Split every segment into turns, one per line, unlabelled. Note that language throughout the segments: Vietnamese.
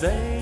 say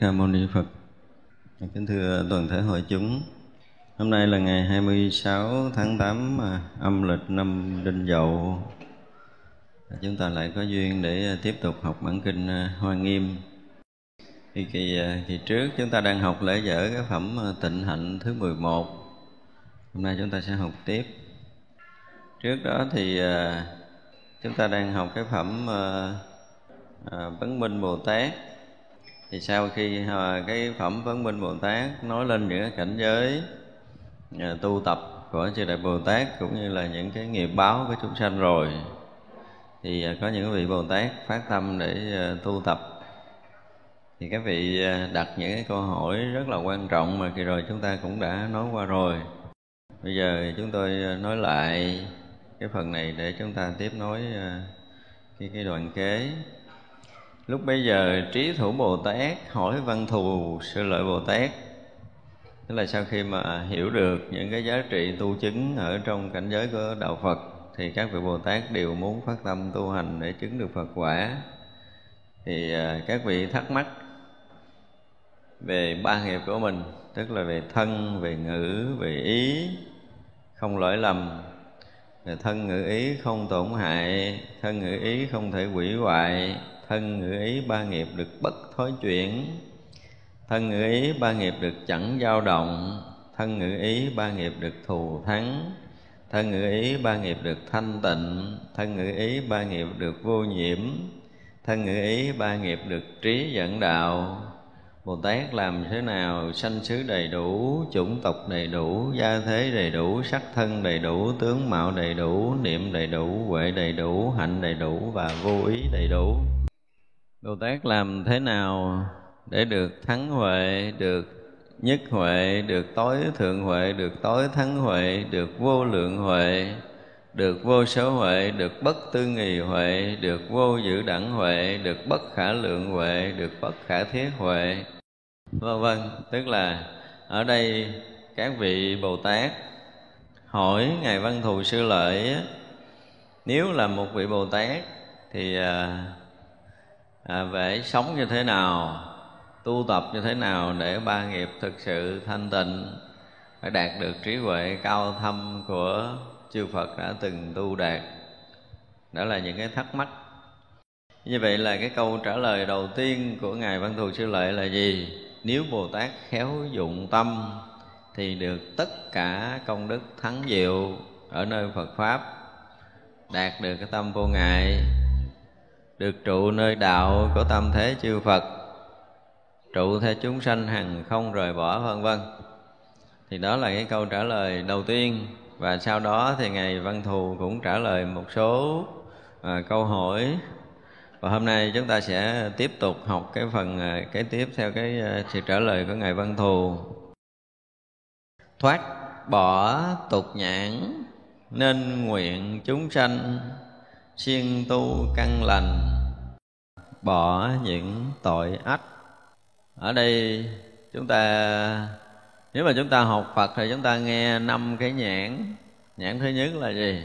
Ca Mâu Ni Phật. Dạ, kính thưa toàn thể hội chúng. Hôm nay là ngày 26 tháng 8 âm lịch năm Đinh Dậu. Dạ, chúng ta lại có duyên để à, tiếp tục học bản kinh à, Hoa Nghiêm. Thì kỳ, à, kỳ trước chúng ta đang học lễ dở cái phẩm Tịnh Hạnh thứ 11. Hôm nay chúng ta sẽ học tiếp. Trước đó thì chúng ta đang học cái phẩm Vấn Minh Bồ Tát thì sau khi ờ, cái phẩm vấn minh bồ tát nói lên những cảnh giới ờ, tu tập của chư đại bồ tát cũng như là những cái nghiệp báo của chúng sanh rồi, thì ờ, có những vị bồ tát phát tâm để tu tập. Thì các vị đặt những cái câu hỏi rất là quan trọng mà kỳ rồi chúng ta cũng đã nói qua rồi. Bây giờ chúng tôi nói lại cái phần này để chúng ta tiếp nối cái cái đoạn kế lúc bây giờ trí thủ bồ tát hỏi văn thù sư lợi bồ tát. Tức là sau khi mà hiểu được những cái giá trị tu chứng ở trong cảnh giới của đạo phật, thì các vị bồ tát đều muốn phát tâm tu hành để chứng được phật quả. Thì à, các vị thắc mắc về ba nghiệp của mình, tức là về thân, về ngữ, về ý, không lỗi lầm. Về thân, ngữ, ý không tổn hại, thân, ngữ, ý không thể hủy hoại thân ngữ ý ba nghiệp được bất thối chuyển. Thân ngữ ý ba nghiệp được chẳng dao động. Thân ngữ ý ba nghiệp được thù thắng. Thân ngữ ý ba nghiệp được thanh tịnh. Thân ngữ ý ba nghiệp được vô nhiễm. Thân ngữ ý ba nghiệp được trí dẫn đạo. Bồ Tát làm thế nào? Sanh xứ đầy đủ, chủng tộc đầy đủ, gia thế đầy đủ, sắc thân đầy đủ, tướng mạo đầy đủ, niệm đầy đủ, huệ đầy đủ, hạnh đầy đủ và vô ý đầy đủ. Bồ Tát làm thế nào để được thắng huệ, được nhất huệ, được tối thượng huệ, được tối thắng huệ, được vô lượng huệ, được vô số huệ, được bất tư nghì huệ, được vô dự đẳng huệ, được bất khả lượng huệ, được bất khả thiết huệ. Vân vân, tức là ở đây các vị Bồ Tát hỏi ngài Văn Thù Sư Lợi nếu là một vị Bồ Tát thì à, à, về sống như thế nào tu tập như thế nào để ba nghiệp thực sự thanh tịnh phải đạt được trí huệ cao thâm của chư Phật đã từng tu đạt. Đó là những cái thắc mắc. Như vậy là cái câu trả lời đầu tiên của ngài văn thù sư lợi là gì? Nếu bồ tát khéo dụng tâm thì được tất cả công đức thắng diệu ở nơi phật pháp đạt được cái tâm vô ngại được trụ nơi đạo của tâm thế chư Phật. Trụ theo chúng sanh hằng không rời bỏ vân vân. Thì đó là cái câu trả lời đầu tiên. Và sau đó thì ngài Văn Thù cũng trả lời một số à, câu hỏi. Và hôm nay chúng ta sẽ tiếp tục học cái phần à, tiếp theo cái à, sự trả lời của ngài Văn Thù. Thoát bỏ tục nhãn nên nguyện chúng sanh siêng tu căn lành, bỏ những tội ách ở đây chúng ta, nếu mà chúng ta học Phật thì chúng ta nghe năm cái nhãn. Nhãn thứ nhất là gì?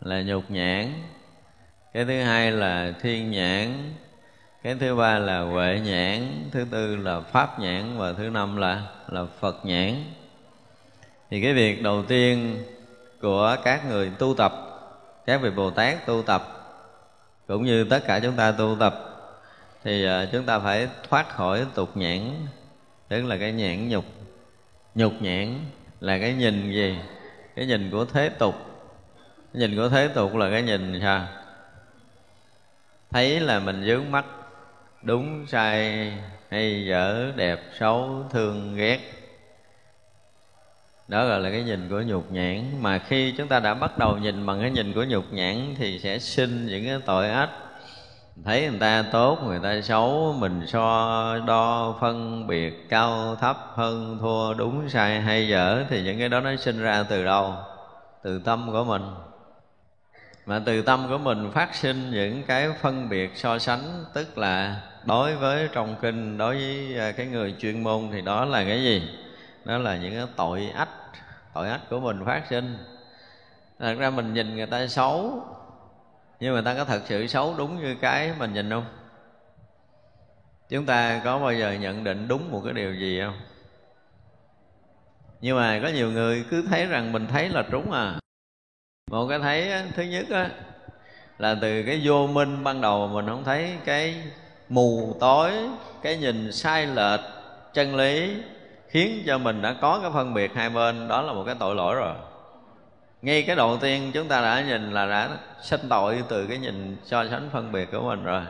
Là nhục nhãn. Cái thứ hai là thiên nhãn. Cái thứ ba là huệ nhãn. Thứ tư là pháp nhãn. Và thứ năm là là phật nhãn. Thì cái việc đầu tiên của các người tu tập các vị bồ tát tu tập, cũng như tất cả chúng ta tu tập, thì à, chúng ta phải thoát khỏi tục nhãn, tức là cái nhãn nhục. Nhục nhãn là cái nhìn gì? Cái nhìn của thế tục. Cái nhìn của thế tục là cái nhìn sao? Thấy là mình dướng mắt, đúng sai, hay dở, đẹp, xấu, thương, ghét đó gọi là cái nhìn của nhục nhãn. Mà khi chúng ta đã bắt đầu nhìn bằng cái nhìn của nhục nhãn thì sẽ sinh những cái tội ác. Thấy người ta tốt, người ta xấu, mình so, đo, phân biệt, cao, thấp, hơn, thua, đúng, sai, hay, dở thì những cái đó nó sinh ra từ đâu? Từ tâm của mình. Mà từ tâm của mình phát sinh những cái phân biệt so sánh, tức là đối với trong kinh, đối với à, cái người chuyên môn thì đó là cái gì? Đó là những cái tội ách tội ách của mình phát sinh. Thật ra mình nhìn người ta xấu, nhưng mà người ta có thật sự xấu đúng như cái mình nhìn không? Chúng ta có bao giờ nhận định đúng một cái điều gì không? Nhưng mà có nhiều người cứ thấy rằng mình thấy là trúng à. Một cái thấy thứ nhất á, là từ cái vô minh ban đầu mình không thấy, cái mù tối, cái nhìn sai lệch, chân lý khiến cho mình đã có cái phân biệt hai bên, đó là một cái tội lỗi rồi. Ngay cái đầu tiên chúng ta đã nhìn là đã sinh tội từ cái nhìn so sánh phân biệt của mình rồi.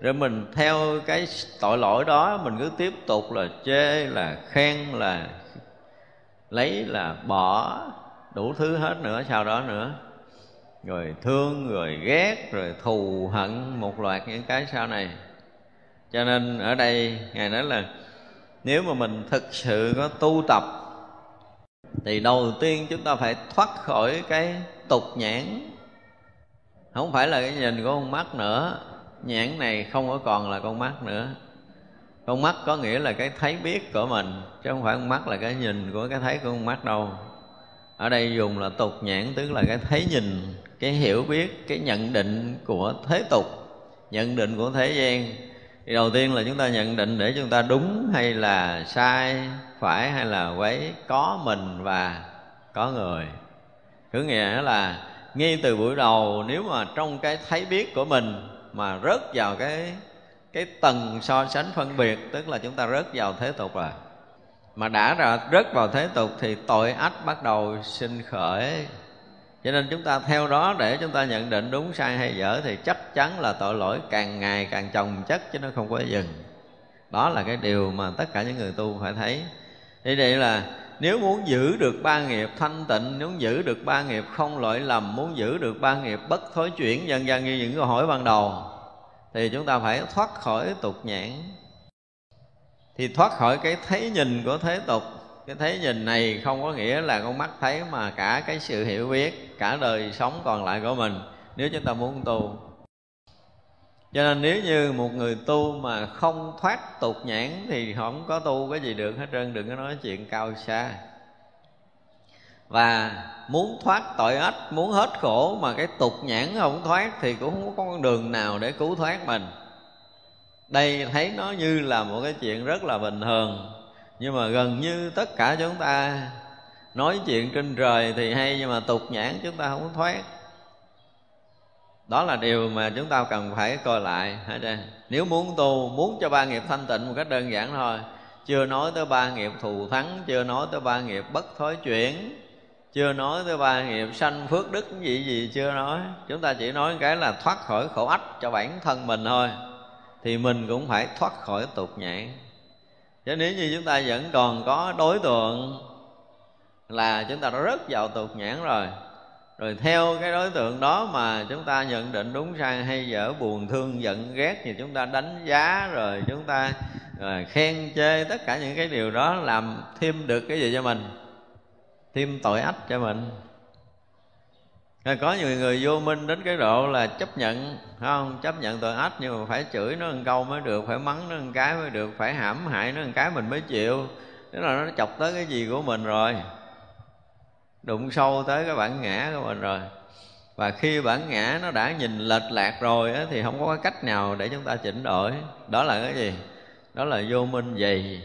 Rồi mình theo cái tội lỗi đó, mình cứ tiếp tục là chê, là khen, là lấy, là bỏ đủ thứ hết nữa, sau đó nữa. Rồi thương, rồi ghét, rồi thù hận một loạt những cái sau này. Cho nên ở đây ngài nói là nếu mà mình thực sự có tu tập, thì đầu tiên chúng ta phải thoát khỏi cái tục nhãn. Không phải là cái nhìn của con mắt nữa. Nhãn này không có còn là con mắt nữa. Con mắt có nghĩa là cái thấy biết của mình, chứ không phải con mắt là cái nhìn của cái thấy của con mắt đâu. Ở đây dùng là tục nhãn, tức là cái thấy nhìn, cái hiểu biết, cái nhận định của thế tục, nhận định của thế gian thì đầu tiên là chúng ta nhận định để chúng ta đúng hay là sai, phải hay là quấy, có mình và có người. Cứ nghĩa là ngay từ buổi đầu, nếu mà trong cái thấy biết của mình mà rớt vào cái cái tầng so sánh phân biệt, tức là chúng ta rớt vào thế tục rồi. Mà đã rớt vào thế tục thì tội ách bắt đầu sinh khởi cho nên chúng ta theo đó để chúng ta nhận định đúng sai hay dở thì chắc chắn là tội lỗi càng ngày càng chồng chất chứ nó không có dừng. Đó là cái điều mà tất cả những người tu phải thấy. Thì đây là nếu muốn giữ được ba nghiệp thanh tịnh muốn giữ được ba nghiệp không lỗi lầm, muốn giữ được ba nghiệp bất thối chuyển, dần dần như những câu hỏi ban đầu, thì chúng ta phải thoát khỏi tục nhãn. Thì thoát khỏi cái thấy nhìn của thế tục cái thấy nhìn này không có nghĩa là con mắt thấy mà cả cái sự hiểu biết, cả đời sống còn lại của mình, nếu chúng ta muốn tu. Cho nên nếu như một người tu mà không thoát tục nhãn thì không có tu cái gì được hết trơn, đừng có nói chuyện cao xa. Và muốn thoát tội ách muốn hết khổ mà cái tục nhãn không thoát thì cũng không có con đường nào để cứu thoát mình. Đây thấy nó như là một cái chuyện rất là bình thường nhưng mà gần như tất cả chúng ta nói chuyện trên trời thì hay, nhưng mà tục nhãn chúng ta không thoát. Đó là điều mà chúng ta cần phải coi lại nếu muốn tu, muốn cho ba nghiệp thanh tịnh một cách đơn giản thôi. Chưa nói tới ba nghiệp thù thắng, chưa nói tới ba nghiệp bất thối chuyển, chưa nói tới ba nghiệp sanh phước đức gì gì, chưa nói. Chúng ta chỉ nói cái là thoát khỏi khổ ách cho bản thân mình thôi. Thì mình cũng phải thoát khỏi tục nhãn chứ nếu như chúng ta vẫn còn có đối tượng là chúng ta đã rất vào tục nhãn rồi rồi theo cái đối tượng đó mà chúng ta nhận định đúng sai hay dở, buồn thương, giận, ghét thì chúng ta đánh giá rồi chúng ta rồi khen chê tất cả những cái điều đó làm thêm được cái gì cho mình, thêm tội ách cho mình rồi có nhiều người vô minh đến cái độ là chấp nhận không? Chấp nhận tội ách nhưng mà phải chửi nó một câu mới được phải mắng nó một cái mới được phải hãm hại nó một cái mình mới chịu. Tức là nó chọc tới cái gì của mình rồi? Đụng sâu tới cái bản ngã của mình rồi. Và khi bản ngã nó đã nhìn lệch lạc rồi á, thì không có cách nào để chúng ta chỉnh đổi. Đó là cái gì? Đó là vô minh dày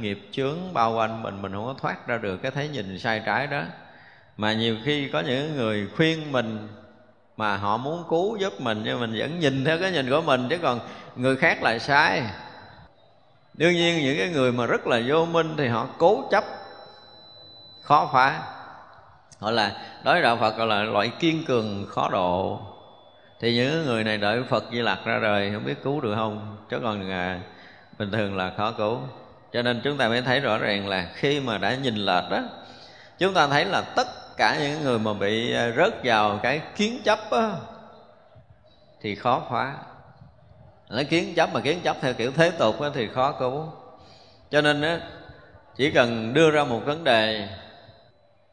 nghiệp chướng bao quanh mình mình không có thoát ra được cái thấy nhìn sai trái đó mà nhiều khi có những người khuyên mình mà họ muốn cứu giúp mình nhưng mình vẫn nhìn theo cái nhìn của mình chứ còn người khác lại sai. Đương nhiên những cái người mà rất là vô minh thì họ cố chấp khó phá. Họ là đối với đạo phật gọi là loại kiên cường khó độ. Thì những người này đợi phật di lặc ra đời không biết cứu được không? Chứ còn à, bình thường là khó cứu. Cho nên chúng ta mới thấy rõ ràng là khi mà đã nhìn lệch đó chúng ta thấy là tất cả những người mà bị à, rớt vào cái kiến chấp á, thì khó khóa, nó kiến chấp mà kiến chấp theo kiểu thế tục á, thì khó cứu. Cho nên á, chỉ cần đưa ra một vấn đề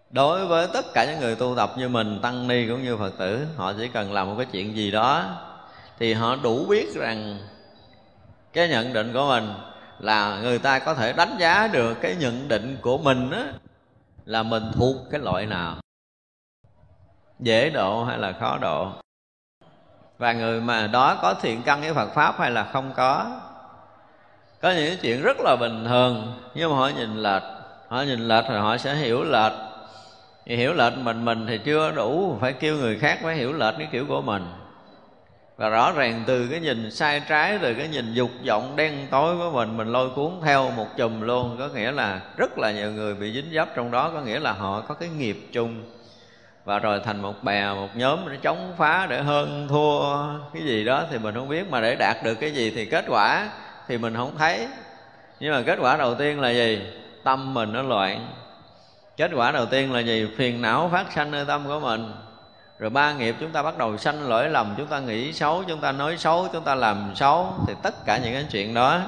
đối với tất cả những người tu tập như mình tăng ni cũng như phật tử họ chỉ cần làm một cái chuyện gì đó thì họ đủ biết rằng cái nhận định của mình là người ta có thể đánh giá được cái nhận định của mình á là mình thuộc cái loại nào? Dễ độ hay là khó độ? Và người mà đó có thiện căn với Phật pháp hay là không có? Có những chuyện rất là bình thường, nhưng mà họ nhìn lệch. Họ nhìn lệch rồi họ sẽ hiểu lệch. Thì hiểu lệch mình mình thì chưa đủ phải kêu người khác phải hiểu lệch cái kiểu của mình và rõ ràng từ cái nhìn sai trái, từ cái nhìn dục vọng đen tối của mình mình lôi cuốn theo một chùm luôn. Có nghĩa là rất là nhiều người bị dính dấp trong đó. Có nghĩa là họ có cái nghiệp chung. Và rồi thành một bè, một nhóm để chống phá, để hơn thua cái gì đó thì mình không biết. Mà để đạt được cái gì thì kết quả thì mình không thấy. Nhưng mà kết quả đầu tiên là gì? Tâm mình nó loạn. Kết quả đầu tiên là gì? Phiền não phát sanh nơi tâm của mình rồi ba nghiệp chúng ta bắt đầu sanh lỗi lầm, chúng ta nghĩ xấu, chúng ta nói xấu, chúng ta làm xấu, thì tất cả những cái chuyện đó.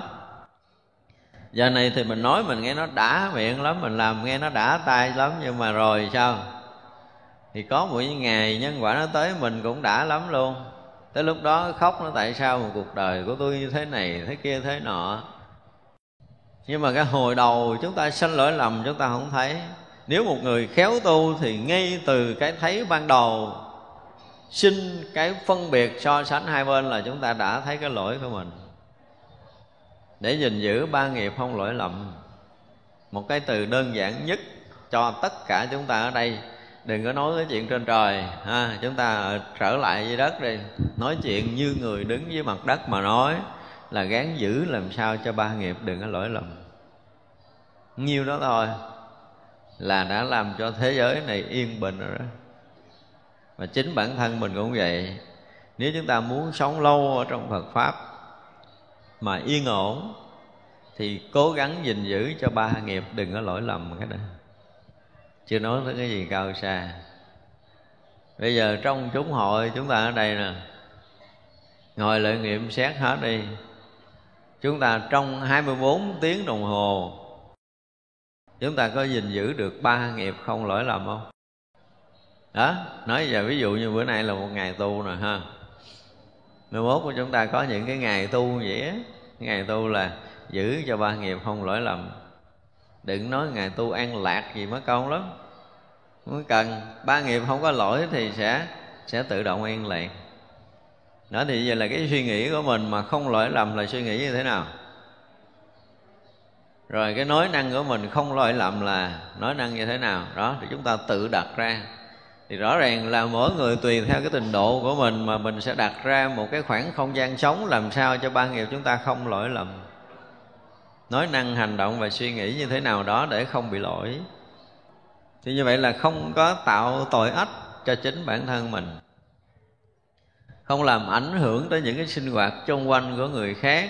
Giờ này thì mình nói mình nghe nó đã miệng lắm, mình làm nghe nó đã tay lắm, nhưng mà rồi sao? Thì có một ngày nhân quả nó tới, mình cũng đã lắm luôn. Tới lúc đó khóc nó tại sao một cuộc đời của tôi như thế này, thế kia, thế nọ. Nhưng mà cái hồi đầu chúng ta sanh lỗi lầm, chúng ta không thấy nếu một người khéo tu thì ngay từ cái thấy ban đầu sinh cái phân biệt so sánh hai bên là chúng ta đã thấy cái lỗi của mình. Để gìn giữ ba nghiệp không lỗi lầm, một cái từ đơn giản nhất cho tất cả chúng ta ở đây, đừng có nói cái chuyện trên trời, ha, chúng ta trở lại dưới đất đi. Nói chuyện như người đứng dưới mặt đất mà nói là gán giữ làm sao cho ba nghiệp đừng có lỗi lầm. Nhiêu đó thôi là đã làm cho thế giới này yên bình rồi đó. Và chính bản thân mình cũng vậy. Nếu chúng ta muốn sống lâu ở trong Phật pháp mà yên ổn, thì cố gắng gìn giữ cho ba nghiệp đừng có lỗi lầm cái này. chưa nói tới cái gì cao xa. Bây giờ trong chúng hội chúng ta ở đây nè, ngồi lợi nghiệm xét hết đi. Chúng ta trong 24 tiếng đồng hồ chúng ta có gìn giữ được ba nghiệp không lỗi lầm không? Đó nói giờ ví dụ như bữa nay là một ngày tu nè, ha. Mai mốt của chúng ta có những cái ngày tu vậy á. Ngày tu là giữ cho ba nghiệp không lỗi lầm. Đừng nói ngày tu an lạc gì mất công lắm. Mới cần. Ba nghiệp không có lỗi thì sẽ sẽ tự động an lạc. Đó thì giờ là cái suy nghĩ của mình mà không lỗi lầm là suy nghĩ như thế nào? Rồi cái nói năng của mình không lỗi lầm là nói năng như thế nào? Đó, thì chúng ta tự đặt ra. Thì rõ ràng là mỗi người tùy theo cái trình độ của mình mà mình sẽ đặt ra một cái khoảng không gian sống làm sao cho ba nghiệp chúng ta không lỗi lầm. Nói năng, hành động và suy nghĩ như thế nào đó để không bị lỗi. Thì như vậy là không có tạo tội ách cho chính bản thân mình. Không làm ảnh hưởng tới những cái sinh hoạt xung quanh của người khác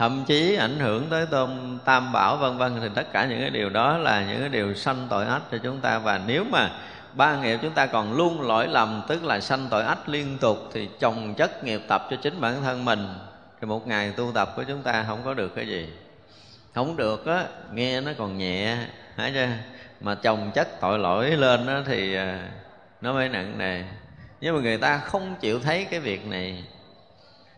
thậm chí ảnh hưởng tới tôn tam bảo, vân vân, thì tất cả những cái điều đó là những cái điều sanh tội ách cho chúng ta. Và nếu mà ba nghiệp chúng ta còn luôn lỗi lầm, tức là sanh tội ách liên tục, thì chồng chất nghiệp tập cho chính bản thân mình, thì một ngày tu tập của chúng ta không có được cái gì. Không được á, nghe nó còn nhẹ, hả chưa mà chồng chất tội lỗi lên á thì à, nó mới nặng nề. Nhưng mà người ta không chịu thấy cái việc này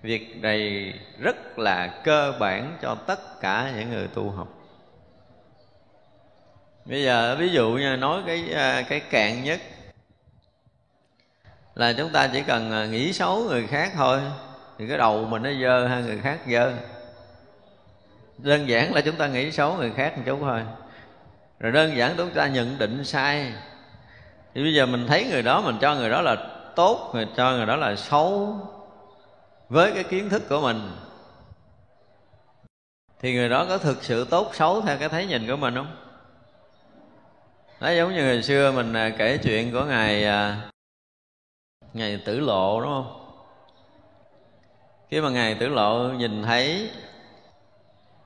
việc này rất là cơ bản cho tất cả những người tu học. Bây giờ ví dụ như nói cái à, cái cạn nhất là chúng ta chỉ cần à, nghĩ xấu người khác thôi, thì cái đầu mình nó dơ hay người khác dơ. Đơn giản là chúng ta nghĩ xấu người khác một chút thôi. Rồi đơn giản chúng ta nhận định sai. Thì bây giờ mình thấy người đó, mình cho người đó là tốt, người cho người đó là xấu với cái kiến thức của mình thì người đó có thực sự tốt xấu theo cái thấy nhìn của mình không? Nó giống như ngày xưa mình à, kể chuyện của ngài ngày ngài tử lộ đúng không? Khi mà ngài tử lộ nhìn thấy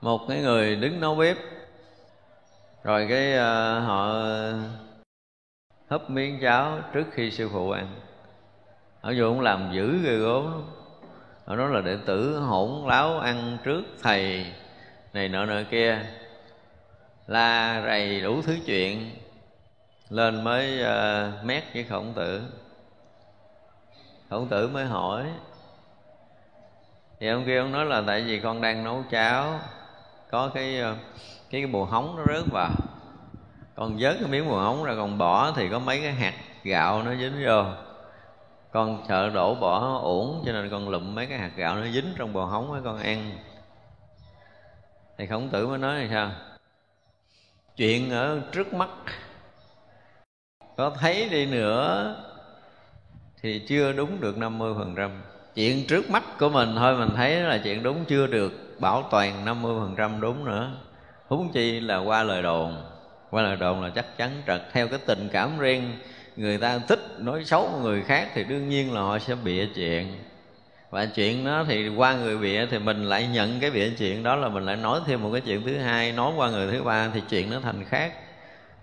một cái người đứng nấu bếp rồi cái uh, họ hấp miếng cháo trước khi sư phụ ăn. Ở dù cũng làm dữ ghê gốm đó là đệ tử hỗn láo ăn trước thầy này nọ nọ kia la rầy đủ thứ chuyện lên mới uh, mét với khổng tử. Khổng tử mới hỏi thì ông kia ông nói là tại vì con đang nấu cháo có cái cái, cái bùa hóng nó rớt vào. Con vớt cái miếng bùa hóng ra còn bỏ thì có mấy cái hạt gạo nó dính vô con sợ đổ bỏ uổng, cho nên con lụm mấy cái hạt gạo nó dính trong bò hóng với con ăn. Thì khổng tử mới nói là sao? Chuyện ở trước mắt, có thấy đi nữa thì chưa đúng được 50% chuyện trước mắt của mình thôi, mình thấy là chuyện đúng, chưa được bảo toàn 50% đúng nữa. Huống chi là qua lời đồn. Qua lời đồn là chắc chắn trật theo cái tình cảm riêng người ta thích nói xấu người khác thì đương nhiên là họ sẽ bịa chuyện. Và chuyện đó thì qua người bịa thì mình lại nhận cái bịa chuyện đó là mình lại nói thêm một cái chuyện thứ hai, nói qua người thứ ba thì chuyện nó thành khác.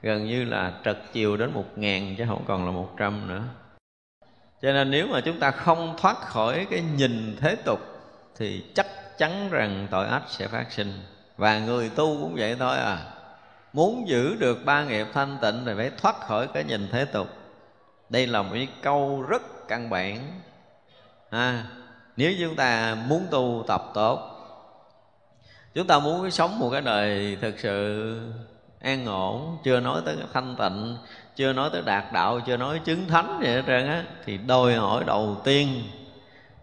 Gần như là trật chiều đến một ngàn chứ không còn là một trăm nữa. Cho nên nếu mà chúng ta không thoát khỏi cái nhìn thế tục thì chắc chắn rằng tội ác sẽ phát sinh. Và người tu cũng vậy thôi à. Muốn giữ được ba nghiệp thanh tịnh thì phải thoát khỏi cái nhìn thế tục đây là một cái câu rất căn bản. À, nếu chúng ta muốn tu tập tốt chúng ta muốn sống một cái đời thực sự an ổn chưa nói tới thanh tịnh chưa nói tới đạt đạo chưa nói chứng thánh gì hết trơn á thì đòi hỏi đầu tiên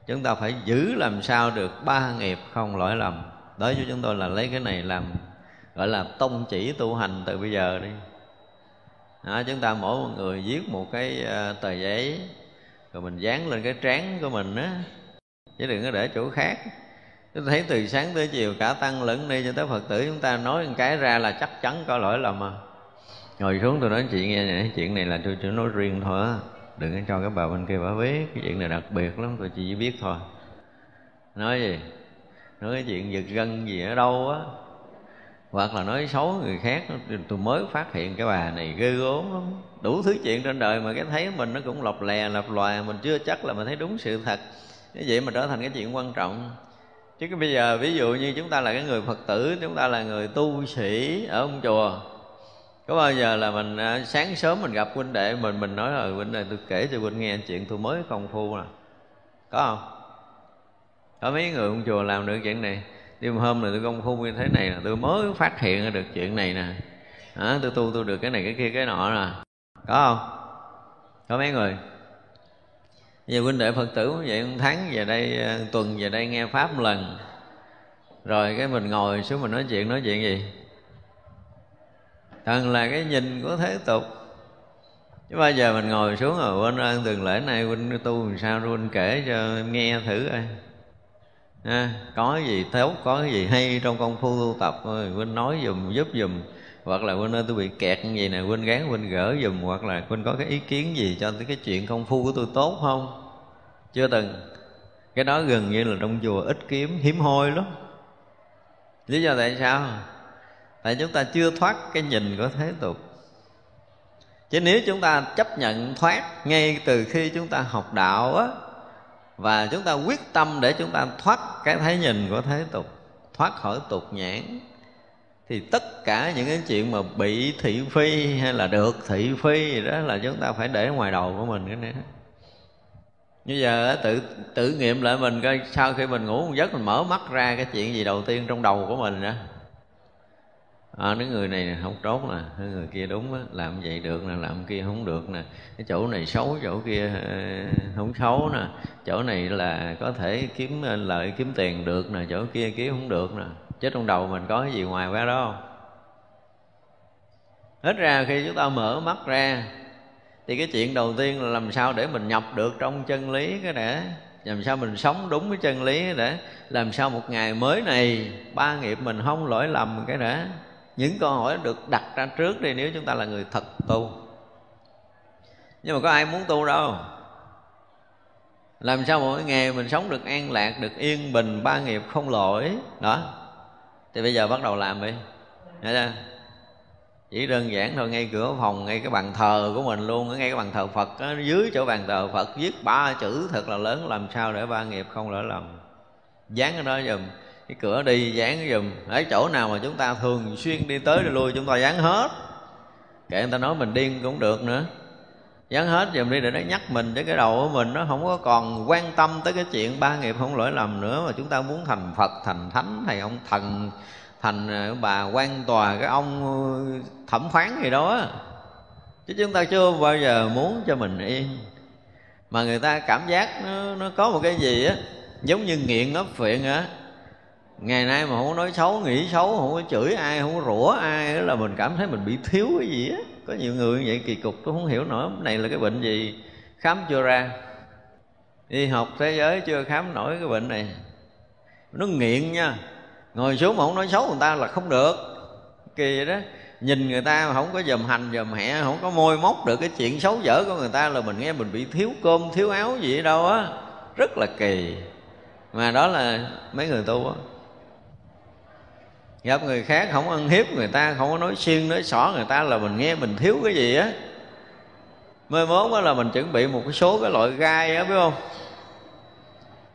chúng ta phải giữ làm sao được ba nghiệp không lỗi lầm. Đối với chúng tôi là lấy cái này làm gọi là tông chỉ tu hành từ bây giờ đi đó, chúng ta mỗi một người viết một cái uh, tờ giấy rồi mình dán lên cái trán của mình á. Chứ đừng có để chỗ khác. Chúng thấy từ sáng tới chiều cả tăng lẫn đi cho tới phật tử chúng ta nói một cái ra là chắc chắn có lỗi lầm mà ngồi xuống tôi nói chuyện nghe này chuyện này là tôi chỉ nói riêng thôi á. Đừng có cho các bà bên kia bà biết cái chuyện này đặc biệt lắm tôi chỉ biết thôi. Nói gì? Nói cái chuyện giật gân gì ở đâu á? Hoặc là nói xấu người khác tôi mới phát hiện cái bà này ghê gớm lắm. Đủ thứ chuyện trên đời mà cái thấy mình nó cũng lọc lè lọc loài mình chưa chắc là mình thấy đúng sự thật. Như vậy mà trở thành cái chuyện quan trọng. Chứ cái bây giờ ví dụ như chúng ta là cái người phật tử chúng ta là người tu sĩ ở ông chùa có bao giờ là mình à, sáng sớm mình gặp huynh đệ mình mình nói là huynh đệ tôi kể cho huynh nghe chuyện tôi mới công phu nè. Có không? Có mấy người ông chùa làm được chuyện này? Đêm hôm này tôi công phu như thế này là tôi mới phát hiện được chuyện này nè. À, tôi tu tôi được cái này cái kia cái nọ nè. Có không? Có mấy người? Giờ huynh đệ phật tử vậy một tháng về đây ờ, tuần về đây nghe pháp một lần. Rồi cái mình ngồi xuống mình nói chuyện nói chuyện gì? Thần là cái nhìn của thế tục. Chứ bao giờ mình ngồi xuống rồi quên ơn từng lễ này huynh tu làm sao huynh kể cho em nghe thử coi à, có gì tốt có cái gì hay trong công phu tu tập thôi. Huynh nói dùm giúp dùm hoặc là huynh ơi tôi bị kẹt như vậy nè huynh gán huynh gỡ dùm hoặc là huynh có cái ý kiến gì cho cái chuyện công phu của tôi tốt không? Chưa từng. Cái đó gần như là trong chùa ít kiếm hiếm hoi lắm. Lý do tại sao? Tại chúng ta chưa thoát cái nhìn của thế tục. Chứ nếu chúng ta chấp nhận thoát ngay từ khi chúng ta học đạo á và chúng ta quyết tâm để chúng ta thoát cái thấy nhìn của thế tục, thoát khỏi tục nhãn. Thì tất cả những cái chuyện mà bị thị phi hay là được thị phi đó là chúng ta phải để ngoài đầu của mình cái này. Như giờ tự tự nghiệm lại mình coi, sau khi mình ngủ một giấc mình mở mắt ra cái chuyện gì đầu tiên trong đầu của mình đó Ờ, à, nếu người này không tốt à. nè người kia đúng á làm vậy được nè làm kia không được nè. Cái chỗ này xấu chỗ kia ờ, không xấu nè. Chỗ này là có thể kiếm ờ, lợi kiếm tiền được nè chỗ kia kiếm không được nè. Chứ trong đầu mình có cái gì ngoài qua đó không? Hết ra khi chúng ta mở mắt ra thì cái chuyện đầu tiên là làm sao để mình nhập được trong chân lý cái để làm sao mình sống đúng với chân lý để làm sao một ngày mới này ba nghiệp mình không lỗi lầm cái để những câu hỏi được đặt ra trước đi nếu chúng ta là người thật tu. Nhưng mà có ai muốn tu đâu. Làm sao mỗi ngày mình sống được an lạc được yên bình ba nghiệp không lỗi? Đó. Thì bây giờ bắt đầu làm đi. Thấy chưa? chỉ đơn giản thôi ngay cửa phòng ngay cái bàn thờ của mình luôn ngay cái bàn thờ phật đó, dưới chỗ bàn thờ phật viết ba chữ thật là lớn làm sao để ba nghiệp không lỗi lầm. Dán cái đó dùm cái cửa đi dán dùm ở chỗ nào mà chúng ta thường xuyên đi tới đi lui chúng ta dán hết. Kệ người ta nói mình điên cũng được nữa. Dán hết dùm đi để nó nhắc mình chứ cái đầu của mình nó không có còn quan tâm tới cái chuyện ba nghiệp không lỗi lầm nữa. Mà chúng ta muốn thành phật thành thánh thầy ông thần thành ờ, bà quan tòa cái ông ờ, thẩm phán gì đó chứ chúng ta chưa bao giờ muốn cho mình yên. Mà người ta cảm giác nó, nó có một cái gì á giống như nghiện ấp phiện á ngày nay mà không có nói xấu, nghĩ xấu, không có chửi ai, không có rủa ai là mình cảm thấy mình bị thiếu cái gì á. Có nhiều người như vậy kỳ cục, tôi không hiểu nổi, này là cái bệnh gì? Khám chưa ra? Y học thế giới chưa khám nổi cái bệnh này. Nó nghiện nha. Ngồi xuống mà không nói xấu người ta là không được. Kỳ đó. Nhìn người ta mà không có dầm hành dầm hẹ không có môi móc được cái chuyện xấu dở của người ta là mình nghe mình bị thiếu cơm, thiếu áo gì đâu á. Rất là kỳ. Mà đó là mấy người tu á gặp người khác không ăn hiếp người ta, không có nói xiên, nói xỏ người ta là mình nghe mình thiếu cái gì á. Mười mốt đó là mình chuẩn bị một cái số cái loại gai á, biết không?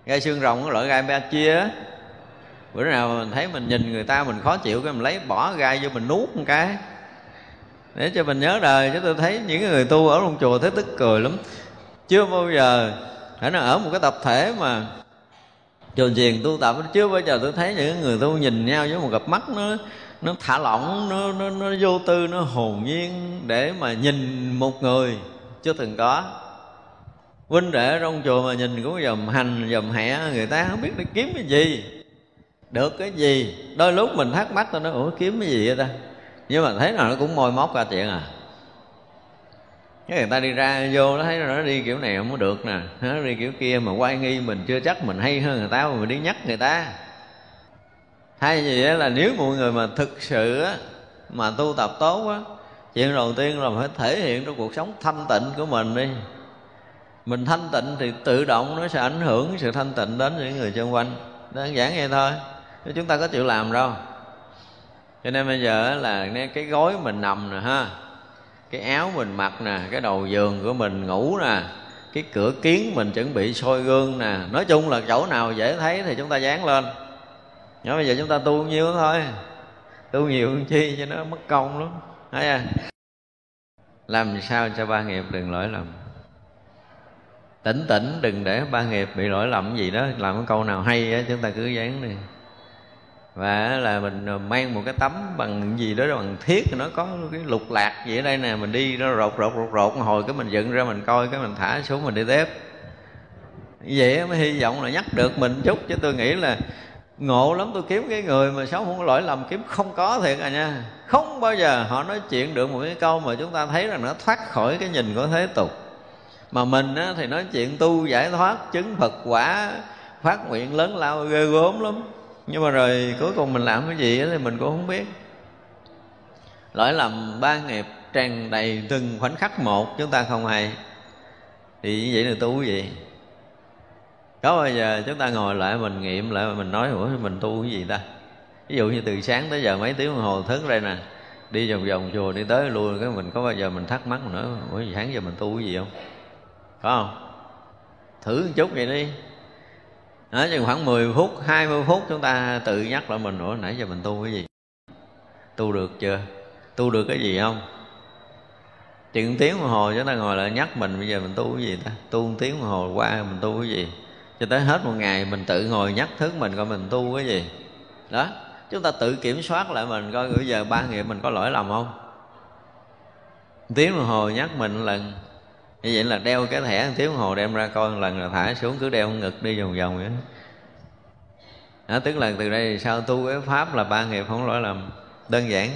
Gai xương rồng, cái loại gai ba chia á. Bữa nào mình thấy mình nhìn người ta, mình khó chịu cái mình lấy bỏ gai vô mình nuốt một cái. Để cho mình nhớ đời, chứ tôi thấy những người tu ở trong chùa thấy tức cười lắm. Chưa bao giờ phải nó ở một cái tập thể mà chùa thiền tu tập trước bây giờ tôi thấy những người tu nhìn nhau với một cặp mắt nó nó thả lỏng nó, nó, nó vô tư nó hồn nhiên để mà nhìn một người chưa từng có. Huynh đệ trong chùa mà nhìn cũng dòm hành dòm hẹ người ta không biết để kiếm cái gì được cái gì. Đôi lúc mình thắc mắc tôi nói ủa kiếm cái gì vậy ta? Nhưng mà thấy nào nó cũng môi móc ra chuyện à cái người ta đi ra vô nó thấy nó đi kiểu này không có được nè. Nó đi kiểu kia mà quay nghi mình chưa chắc mình hay hơn người ta mà mình đi nhắc người ta. Thay vì là nếu mọi người mà thực sự á, mà tu tập tốt á chuyện đầu tiên là phải thể hiện trong cuộc sống thanh tịnh của mình đi. Mình thanh tịnh thì tự động nó sẽ ảnh hưởng sự thanh tịnh đến những người xung quanh. Đơn giản vậy thôi chứ chúng ta có chịu làm đâu. Cho nên bây giờ là cái gối mình nằm nè ha cái áo mình mặc nè, cái đầu giường của mình ngủ nè, cái cửa kiến mình chuẩn bị soi gương nè. Nói chung là chỗ nào dễ thấy thì chúng ta dán lên. Nhớ bây giờ chúng ta tu nhiêu thôi. Tu nhiều hơn chi cho nó mất công lắm. Thấy à làm sao cho ba nghiệp đừng lỗi lầm. Tỉnh tỉnh đừng để ba nghiệp bị lỗi lầm gì đó. Làm cái câu nào hay á, chúng ta cứ dán đi và là mình ờ, mang một cái tấm bằng gì đó bằng thiết nó có cái lục lạc gì ở đây nè mình đi nó rột rột rột rột hồi cái mình dựng ra mình coi cái mình thả xuống mình đi tiếp. Vậy mới hy vọng là nhắc được mình chút chứ tôi nghĩ là ngộ lắm tôi kiếm cái người mà xấu không có lỗi lầm kiếm không có thiệt à nha. Không bao giờ họ nói chuyện được một cái câu mà chúng ta thấy rằng nó thoát khỏi cái nhìn của thế tục. Mà mình á, thì nói chuyện tu giải thoát chứng phật quả phát nguyện lớn lao ghê gớm lắm nhưng mà rồi cuối cùng mình làm cái gì thì mình cũng không biết. Lỗi lầm ba nghiệp tràn đầy từng khoảnh khắc một, chúng ta không hay. Thì như vậy là tu cái gì? Có bao giờ chúng ta ngồi lại mình nghiệm lại, mình nói, ủa, mình tu cái gì ta? Ví dụ như từ sáng tới giờ mấy tiếng đồng hồ thức đây nè, đi vòng vòng chùa đi tới luôn cái mình có bao giờ mình thắc mắc nữa, ủa, sáng giờ mình tu cái gì không? Có không? Thử một chút vậy đi đó, chừng khoảng 10 phút 20 phút chúng ta tự nhắc lại mình nữa, nãy giờ mình tu cái gì? Tu được chưa? Tu được cái gì không? Chừng tiếng đồng hồ chúng ta ngồi lại nhắc mình bây giờ mình tu cái gì ta? Tu một tiếng đồng hồ qua mình tu cái gì? Cho tới hết một ngày mình tự ngồi nhắc thức mình coi mình tu cái gì. Đó chúng ta tự kiểm soát lại mình coi bây giờ ba nghiệp mình có lỗi lầm không? Tiếng đồng hồ nhắc mình lần như vậy là đeo cái thẻ tiếng đồng hồ đem ra coi một lần là thả xuống cứ đeo ngực đi vòng vòng vậy. Đó, tức là từ đây sao tu cái pháp là ba nghiệp không lỗi lầm? Đơn giản.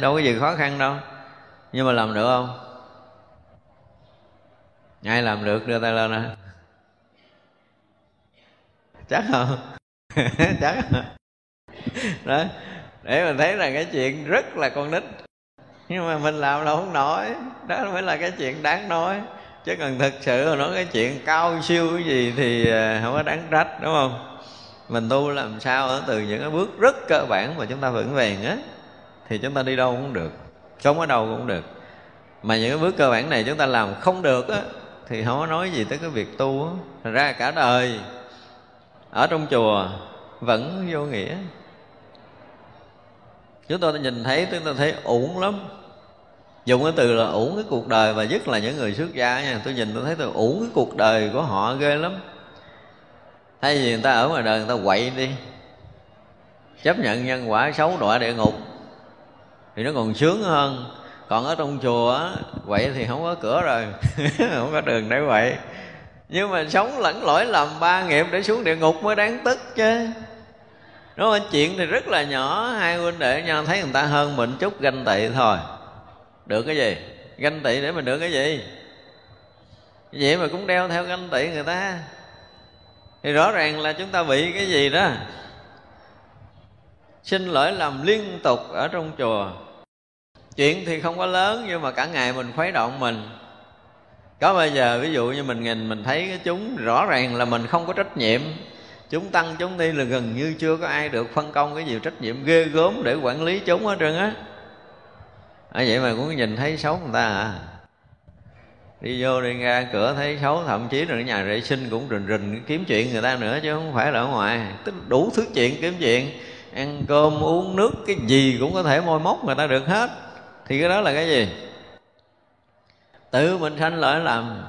Đâu có gì khó khăn đâu. Nhưng mà làm được không? Ai làm được? Đưa tay lên nè. Chắc không? Chắc không? đó. Để mình thấy là cái chuyện rất là con nít nhưng mà mình làm là không nổi. Đó mới là cái chuyện đáng nói. Chứ cần thực sự mà nói cái chuyện cao siêu cái gì thì à, không có đáng trách, đúng không? Mình tu làm sao ở từ những cái bước rất cơ bản mà chúng ta vững vàng á, thì chúng ta đi đâu cũng được, sống ở đâu cũng được. Mà những cái bước cơ bản này chúng ta làm không được á, thì không có nói gì tới cái việc tu á. Thật ra cả đời, ở trong chùa, vẫn vô nghĩa. Chúng tôi nhìn thấy, chúng tôi thấy uổng lắm dùng cái từ là uổng cái cuộc đời và nhất là những người xuất gia nha. Tôi nhìn tôi thấy tôi uổng cái cuộc đời của họ ghê lắm. Thay vì người ta ở ngoài đời người ta quậy đi. Chấp nhận nhân quả xấu đọa địa ngục. Thì nó còn sướng hơn. Còn ở trong chùa á, quậy thì không có cửa rồi. Không có đường để quậy. Nhưng mà sống lẫn lỗi làm ba nghiệp để xuống địa ngục mới đáng tức chứ. Đúng không? Chuyện thì rất là nhỏ. Hai huynh đệ nhau thấy người ta hơn mình chút ganh tị thôi được cái gì? Ganh tị để mình được cái gì? Vậy mà cũng đeo theo ganh tị người ta? Thì rõ ràng là chúng ta bị cái gì đó? Xin lỗi làm liên tục ở trong chùa. Chuyện thì không có lớn, nhưng mà cả ngày mình khuấy động mình. Có bây giờ, ví dụ như mình nhìn, mình thấy cái chúng, rõ ràng là mình không có trách nhiệm. Chúng tăng, chúng đi là gần như chưa có ai được phân công cái gì trách nhiệm ghê gớm để quản lý chúng hết trơn á à, vậy mà cũng nhìn thấy xấu người ta à? Đi vô đi ra cửa thấy xấu thậm chí là nhà vệ sinh cũng rình rình kiếm chuyện người ta nữa chứ không phải là ở ngoài. Tức đủ thứ chuyện kiếm chuyện ăn cơm uống nước cái gì cũng có thể môi móc người ta được hết. Thì cái đó là cái gì? Tự mình sanh lỗi làm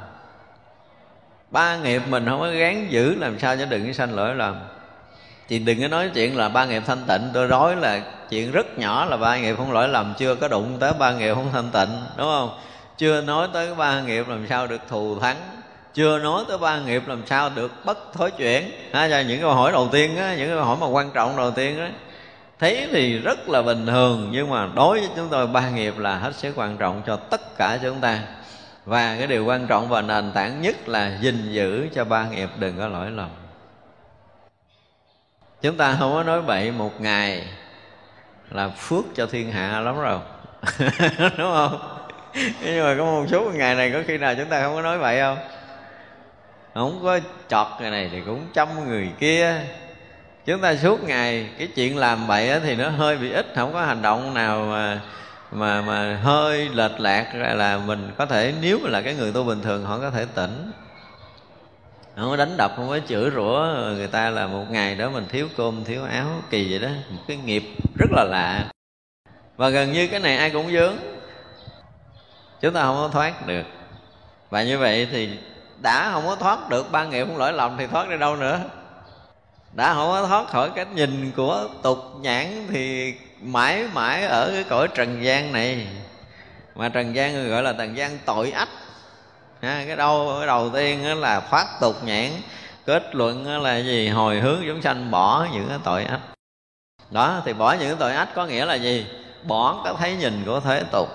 ba nghiệp mình không có gán giữ làm sao cho đừng sanh lỗi làm thì đừng có nói chuyện là ba nghiệp thanh tịnh. Tôi nói là chuyện rất nhỏ là ba nghiệp không lỗi lầm chưa có đụng tới ba nghiệp không thanh tịnh đúng không? Chưa nói tới ba nghiệp làm sao được thù thắng chưa nói tới ba nghiệp làm sao được bất thối chuyển. Ha, cho những câu hỏi đầu tiên á, những câu hỏi mà quan trọng đầu tiên đó thấy thì rất là bình thường nhưng mà đối với chúng tôi ba nghiệp là hết sức quan trọng cho tất cả chúng ta. Và cái điều quan trọng và nền tảng nhất là gìn giữ cho ba nghiệp đừng có lỗi lầm chúng ta không có nói bậy một ngày là phước cho thiên hạ lắm rồi. Đúng không? Nhưng mà có một số ngày này có khi nào chúng ta không có nói bậy không? Không có chọt người này thì cũng trăm người kia. Chúng ta suốt ngày cái chuyện làm bậy thì nó hơi bị ít, không có hành động nào mà mà mà hơi lệch lạc ra là mình có thể, nếu mà là cái người tu bình thường, họ có thể tỉnh không có đánh đập, không có chửi rủa, người ta là một ngày đó mình thiếu cơm, thiếu áo, kỳ vậy đó. Một cái nghiệp rất là lạ. Và gần như cái này ai cũng vướng chúng ta không có thoát được. Và như vậy thì đã không có thoát được ba nghiệp không lỗi lầm thì thoát đi đâu nữa. Đã không có thoát khỏi cái nhìn của tục nhãn thì mãi mãi ở cái cõi trần gian này. Mà trần gian người gọi là trần gian tội ách ha, cái đầu cái đầu tiên là thoát tục nhãn kết luận là gì? Hồi hướng chúng sanh bỏ những cái tội ách đó thì bỏ những cái tội ách có nghĩa là gì? Bỏ cái thấy nhìn của thế tục.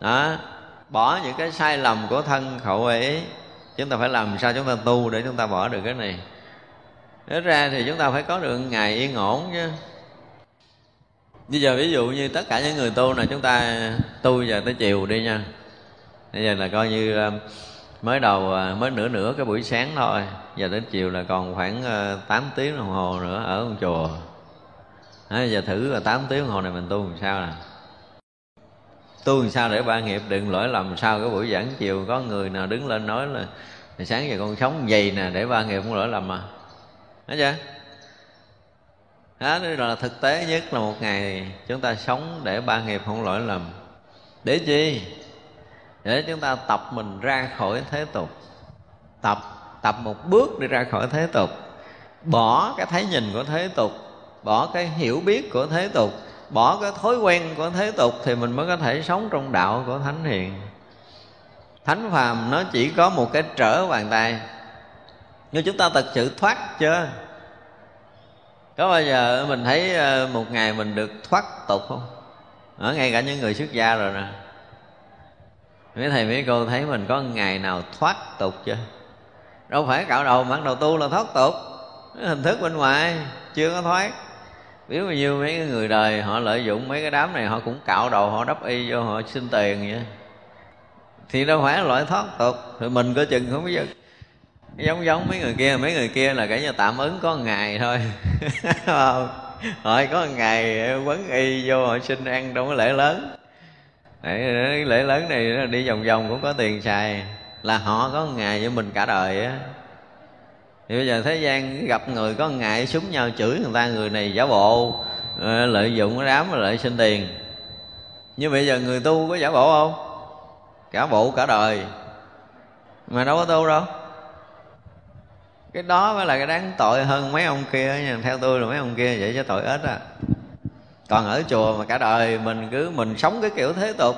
Đó bỏ những cái sai lầm của thân khẩu ý chúng ta phải làm sao chúng ta tu để chúng ta bỏ được cái này? Nói ra thì chúng ta phải có được ngày yên ổn chứ. Bây giờ ví dụ như tất cả những người tu này chúng ta tu giờ tới chiều đi nha. Bây giờ là coi như ờ, mới đầu ờ, mới nửa nửa cái buổi sáng thôi. Giờ đến chiều là còn khoảng ờ, 8 tiếng đồng hồ nữa ở con chùa. À, Giờ thử là 8 tiếng đồng hồ này mình tu làm sao nè? Tu làm sao để ba nghiệp đừng lỗi lầm sao cái buổi giảng chiều có người nào đứng lên nói là sáng giờ con sống dày nè để ba nghiệp không lỗi lầm mà thấy chưa? Đó là thực tế nhất là một ngày chúng ta sống để ba nghiệp không lỗi lầm. Để chi? Để chúng ta tập mình ra khỏi thế tục. Tập tập một bước đi ra khỏi thế tục. Bỏ cái thấy nhìn của thế tục, bỏ cái hiểu biết của thế tục, bỏ cái thói quen của thế tục thì mình mới có thể sống trong đạo của thánh hiền. Thánh phàm nó chỉ có một cái trở bàn tay. Nhưng chúng ta thật sự thoát chưa? Có bao giờ mình thấy ờ, một ngày mình được thoát tục không? Ở ngay cả những người xuất gia rồi nè mấy thầy mấy cô thấy mình có ngày nào thoát tục chưa? Đâu phải cạo đầu, mặc đầu tu là thoát tục. Hình thức bên ngoài chưa có thoát. Biết bao nhiêu mấy cái người đời họ lợi dụng mấy cái đám này, họ cũng cạo đầu, họ đắp y vô, họ xin tiền vậy. Thì đâu phải là loại thoát tục. Thì mình có chừng không biết giống giống mấy người kia, mấy người kia là cả như tạm ứng có ngày thôi. Họ có ngày quấn y vô, họ xin ăn, đâu có lễ lớn cái lễ lớn này đi vòng vòng cũng có tiền xài. Là họ có ngày với mình cả đời á. Thì bây giờ thế gian gặp người có ngại súng nhau chửi người ta, người này giả bộ ờ, lợi dụng cái đám lợi xin tiền. Nhưng bây giờ người tu có giả bộ không? Cả bộ cả đời. Mà đâu có tu đâu. Cái đó mới là cái đáng tội hơn mấy ông kia nha. Theo tôi là mấy ông kia vậy chứ tội ít à còn ở chùa mà cả đời mình cứ mình sống cái kiểu thế tục.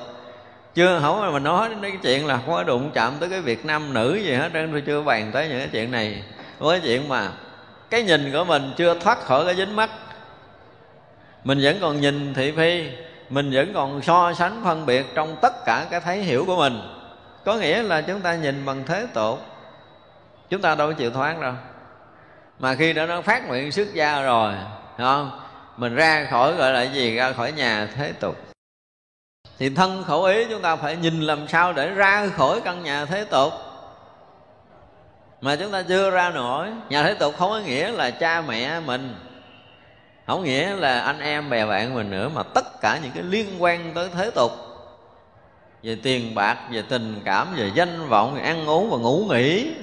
Chưa, không mà mình nói đến cái chuyện là không có đụng chạm tới cái việt nam nữ gì hết nên tôi chưa bàn tới những cái chuyện này. Có cái chuyện mà cái nhìn của mình chưa thoát khỏi cái dính mắt. Mình vẫn còn nhìn thị phi, mình vẫn còn so sánh phân biệt trong tất cả cái thấy hiểu của mình. Có nghĩa là chúng ta nhìn bằng thế tục. Chúng ta đâu có chịu thoát đâu. Mà khi đã nó phát nguyện xuất gia rồi không? Mình ra khỏi, gọi là gì, ra khỏi nhà thế tục. Thì thân khẩu ý chúng ta phải nhìn làm sao để ra khỏi căn nhà thế tục. Mà chúng ta chưa ra nổi. Nhà thế tục không có nghĩa là cha mẹ mình. Không nghĩa là anh em, bè bạn mình nữa, mà tất cả những cái liên quan tới thế tục. Về tiền bạc, về tình cảm, về danh vọng về ăn uống và ngủ nghỉ.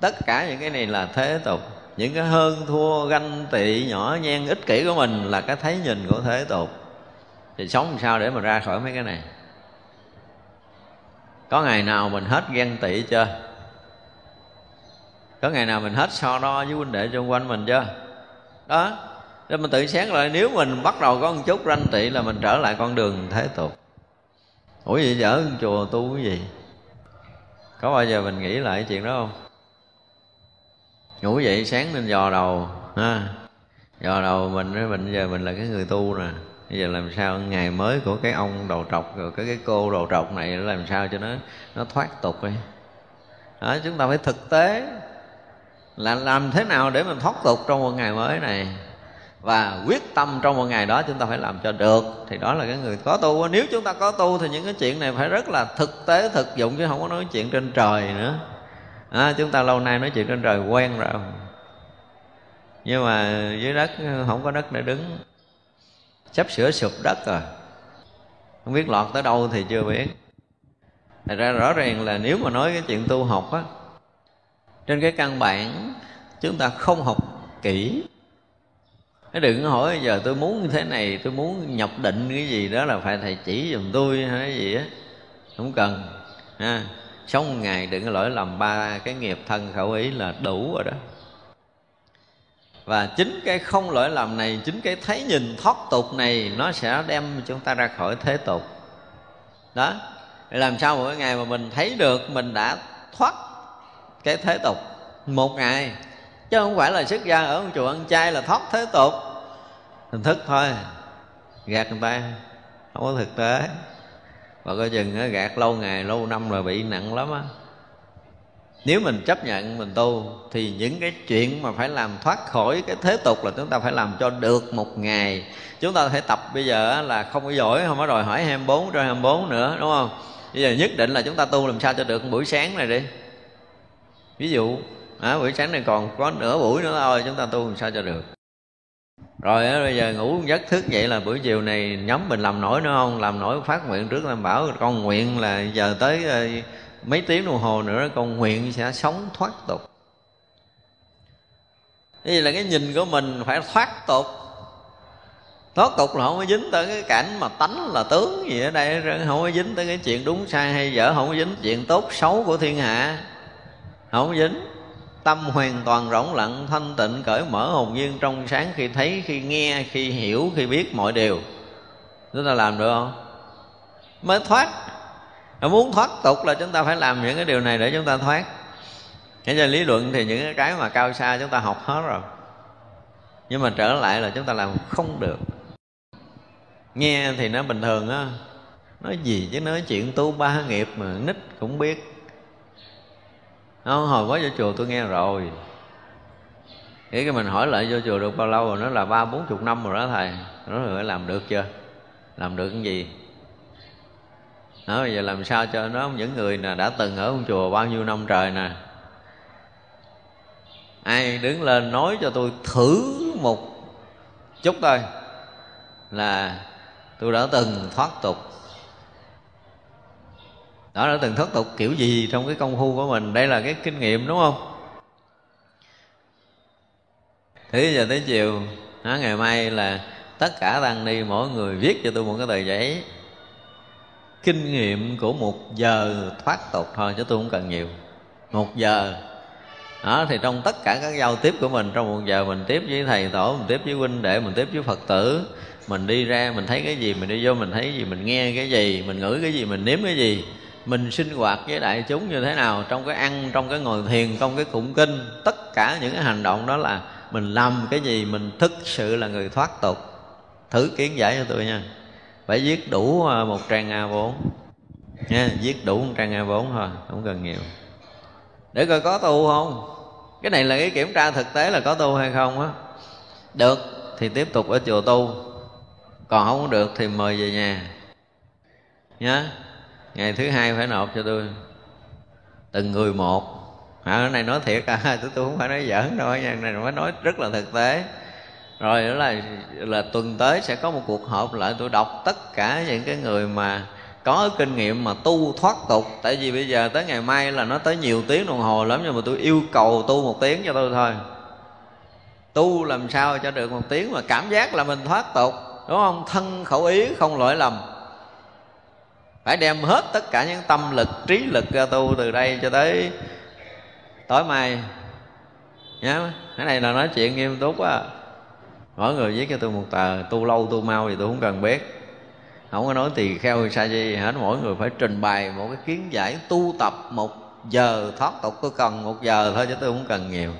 Tất cả những cái này là thế tục những cái hơn thua ganh tị nhỏ nhen ích kỷ của mình là cái thấy nhìn của thế tục. Thì sống làm sao để mà ra khỏi mấy cái này? Có ngày nào mình hết ghen tị chưa? Có ngày nào mình hết so đo với huynh đệ xung quanh mình chưa? Đó. Nên mình tự sáng lại, nếu mình bắt đầu có một chút ranh tị là mình trở lại con đường thế tục. Ủa vậy dở chùa tu cái gì? Có bao giờ mình nghĩ lại chuyện đó không? Ngủ dậy sáng nên dò đầu ha. Dò đầu mình mình giờ mình là cái người tu nè. Bây giờ làm sao ngày mới của cái ông đầu trọc rồi cái cái cô đầu trọc này làm sao cho nó nó thoát tục đi đó, chúng ta phải thực tế. Là làm thế nào để mình thoát tục trong một ngày mới này? Và quyết tâm trong một ngày đó chúng ta phải làm cho được. Thì đó là cái người có tu nếu chúng ta có tu thì những cái chuyện này phải rất là thực tế thực dụng chứ không có nói chuyện trên trời nữa à, chúng ta lâu nay nói chuyện trên trời quen rồi. Nhưng mà dưới đất không có đất để đứng. Sắp sửa sụp đất rồi. Không biết lọt tới đâu thì chưa biết. Thật ra rõ ràng là nếu mà nói cái chuyện tu học á Trên cái căn bản chúng ta không học kỹ. Cái đừng hỏi giờ tôi muốn như thế này Tôi muốn nhập định cái gì đó là phải thầy chỉ giùm tôi hay cái gì á. Không cần ha. Sống một ngày đừng có lỗi lầm, ba cái nghiệp thân khẩu ý là đủ rồi đó. Và chính cái không lỗi lầm này, chính cái thấy nhìn thoát tục này, nó sẽ đem chúng ta ra khỏi thế tục. Đó. Làm sao mỗi ngày mà mình thấy được mình đã thoát cái thế tục? Một ngày. Chứ không phải là xuất gia ở một chùa ăn chay là thoát thế tục. Hình thức thôi. Gạt người ta. Không có thực tế và coi chừng gạt lâu ngày lâu năm rồi bị nặng lắm á. Nếu mình chấp nhận mình tu thì những cái chuyện mà phải làm thoát khỏi cái thế tục là chúng ta phải làm cho được một ngày. Chúng ta phải tập bây giờ là không có giỏi không có đòi hỏi 24 cho 24 nữa đúng không? Bây giờ nhất định là chúng ta tu làm sao cho được buổi sáng này đi. Ví dụ à, buổi sáng này còn có nửa buổi nữa thôi chúng ta tu làm sao cho được? Rồi á, bây giờ ngủ giấc thức vậy là buổi chiều này nhóm mình làm nổi nữa không? Làm nổi phát nguyện trước làm bảo con nguyện là giờ tới mấy tiếng đồng hồ nữa con nguyện sẽ sống thoát tục. Đây là cái nhìn của mình phải thoát tục? Thoát tục là không có dính tới cái cảnh mà tánh là tướng gì ở đây không có dính tới cái chuyện đúng sai hay dở không có dính chuyện tốt xấu của thiên hạ. Không có dính tâm hoàn toàn rỗng lặng, thanh tịnh cởi mở hồn nhiên trong sáng khi thấy, khi nghe, khi hiểu, khi biết mọi điều. Chúng ta làm được không? Mới thoát. Muốn thoát tục là chúng ta phải làm những cái điều này để chúng ta thoát. Thế giờ lý luận thì những cái mà cao xa chúng ta học hết rồi. Nhưng mà trở lại là chúng ta làm không được. Nghe thì nó bình thường á. Nói gì chứ nói chuyện tu ba nghiệp mà, nít cũng biết không hồi mới vô chùa tôi nghe rồi. Nghĩ cái mình hỏi lại vô chùa được bao lâu rồi? Nó là ba bốn chục năm rồi đó thầy. Nó rồi làm được chưa? Làm được cái gì? Đó, bây giờ làm sao cho nó những người nè đã từng ở trong chùa bao nhiêu năm trời nè. Ai đứng lên nói cho tôi thử một chút thôi là tôi đã từng thoát tục đó đã từng thất tục kiểu gì trong cái công phu của mình. Đây là cái kinh nghiệm đúng không? Thế giờ tới chiều đó, ngày mai là tất cả tăng đi mỗi người viết cho tôi một cái tờ giấy. Kinh nghiệm của một giờ thoát tục thôi chứ tôi không cần nhiều. Một giờ. Đó thì trong tất cả các giao tiếp của mình trong một giờ mình tiếp với thầy tổ mình tiếp với huynh đệ mình tiếp với phật tử. Mình đi ra mình thấy cái gì mình đi vô mình thấy cái gì mình nghe cái gì mình ngửi cái gì mình nếm cái gì mình sinh hoạt với đại chúng như thế nào, trong cái ăn, trong cái ngồi thiền, trong cái tụng kinh, tất cả những cái hành động đó là mình làm cái gì, mình thực sự là người thoát tục. Thử kiến giải cho tôi nha. Phải viết đủ à, một trang A4 à nha, viết đủ một trang A4 à thôi, không cần nhiều. Để coi có tu không? Cái này là cái kiểm tra thực tế là có tu hay không á. Được, thì tiếp tục ở chùa tu. Còn không được thì mời về nhà. Nhá ngày thứ hai phải nộp cho tôi. Từng người một. À, cái này nói thiệt à? Tôi, tôi không phải nói giỡn đâu nha. Này phải nói rất là thực tế. Rồi đó là là tuần tới sẽ có một cuộc họp lại. Tôi đọc tất cả những cái người mà có kinh nghiệm mà tu thoát tục. Tại vì bây giờ tới ngày mai là nó tới nhiều tiếng đồng hồ lắm nhưng mà tôi yêu cầu tu một tiếng cho tôi thôi. Tu làm sao cho được một tiếng mà cảm giác là mình thoát tục. Đúng không? Thân khẩu ý không lỗi lầm phải đem hết tất cả những tâm lực, trí lực ra tu từ đây cho tới tối mai. Nhá cái này là nói chuyện nghiêm túc á. Mỗi người viết cho tôi một tờ, tu lâu, tu mau thì tôi không cần biết. Không có nói tỳ kheo sa di hết. Mỗi người phải trình bày một cái kiến giải tu tập một giờ, thoát tục tôi cần một giờ thôi chứ tôi không cần nhiều.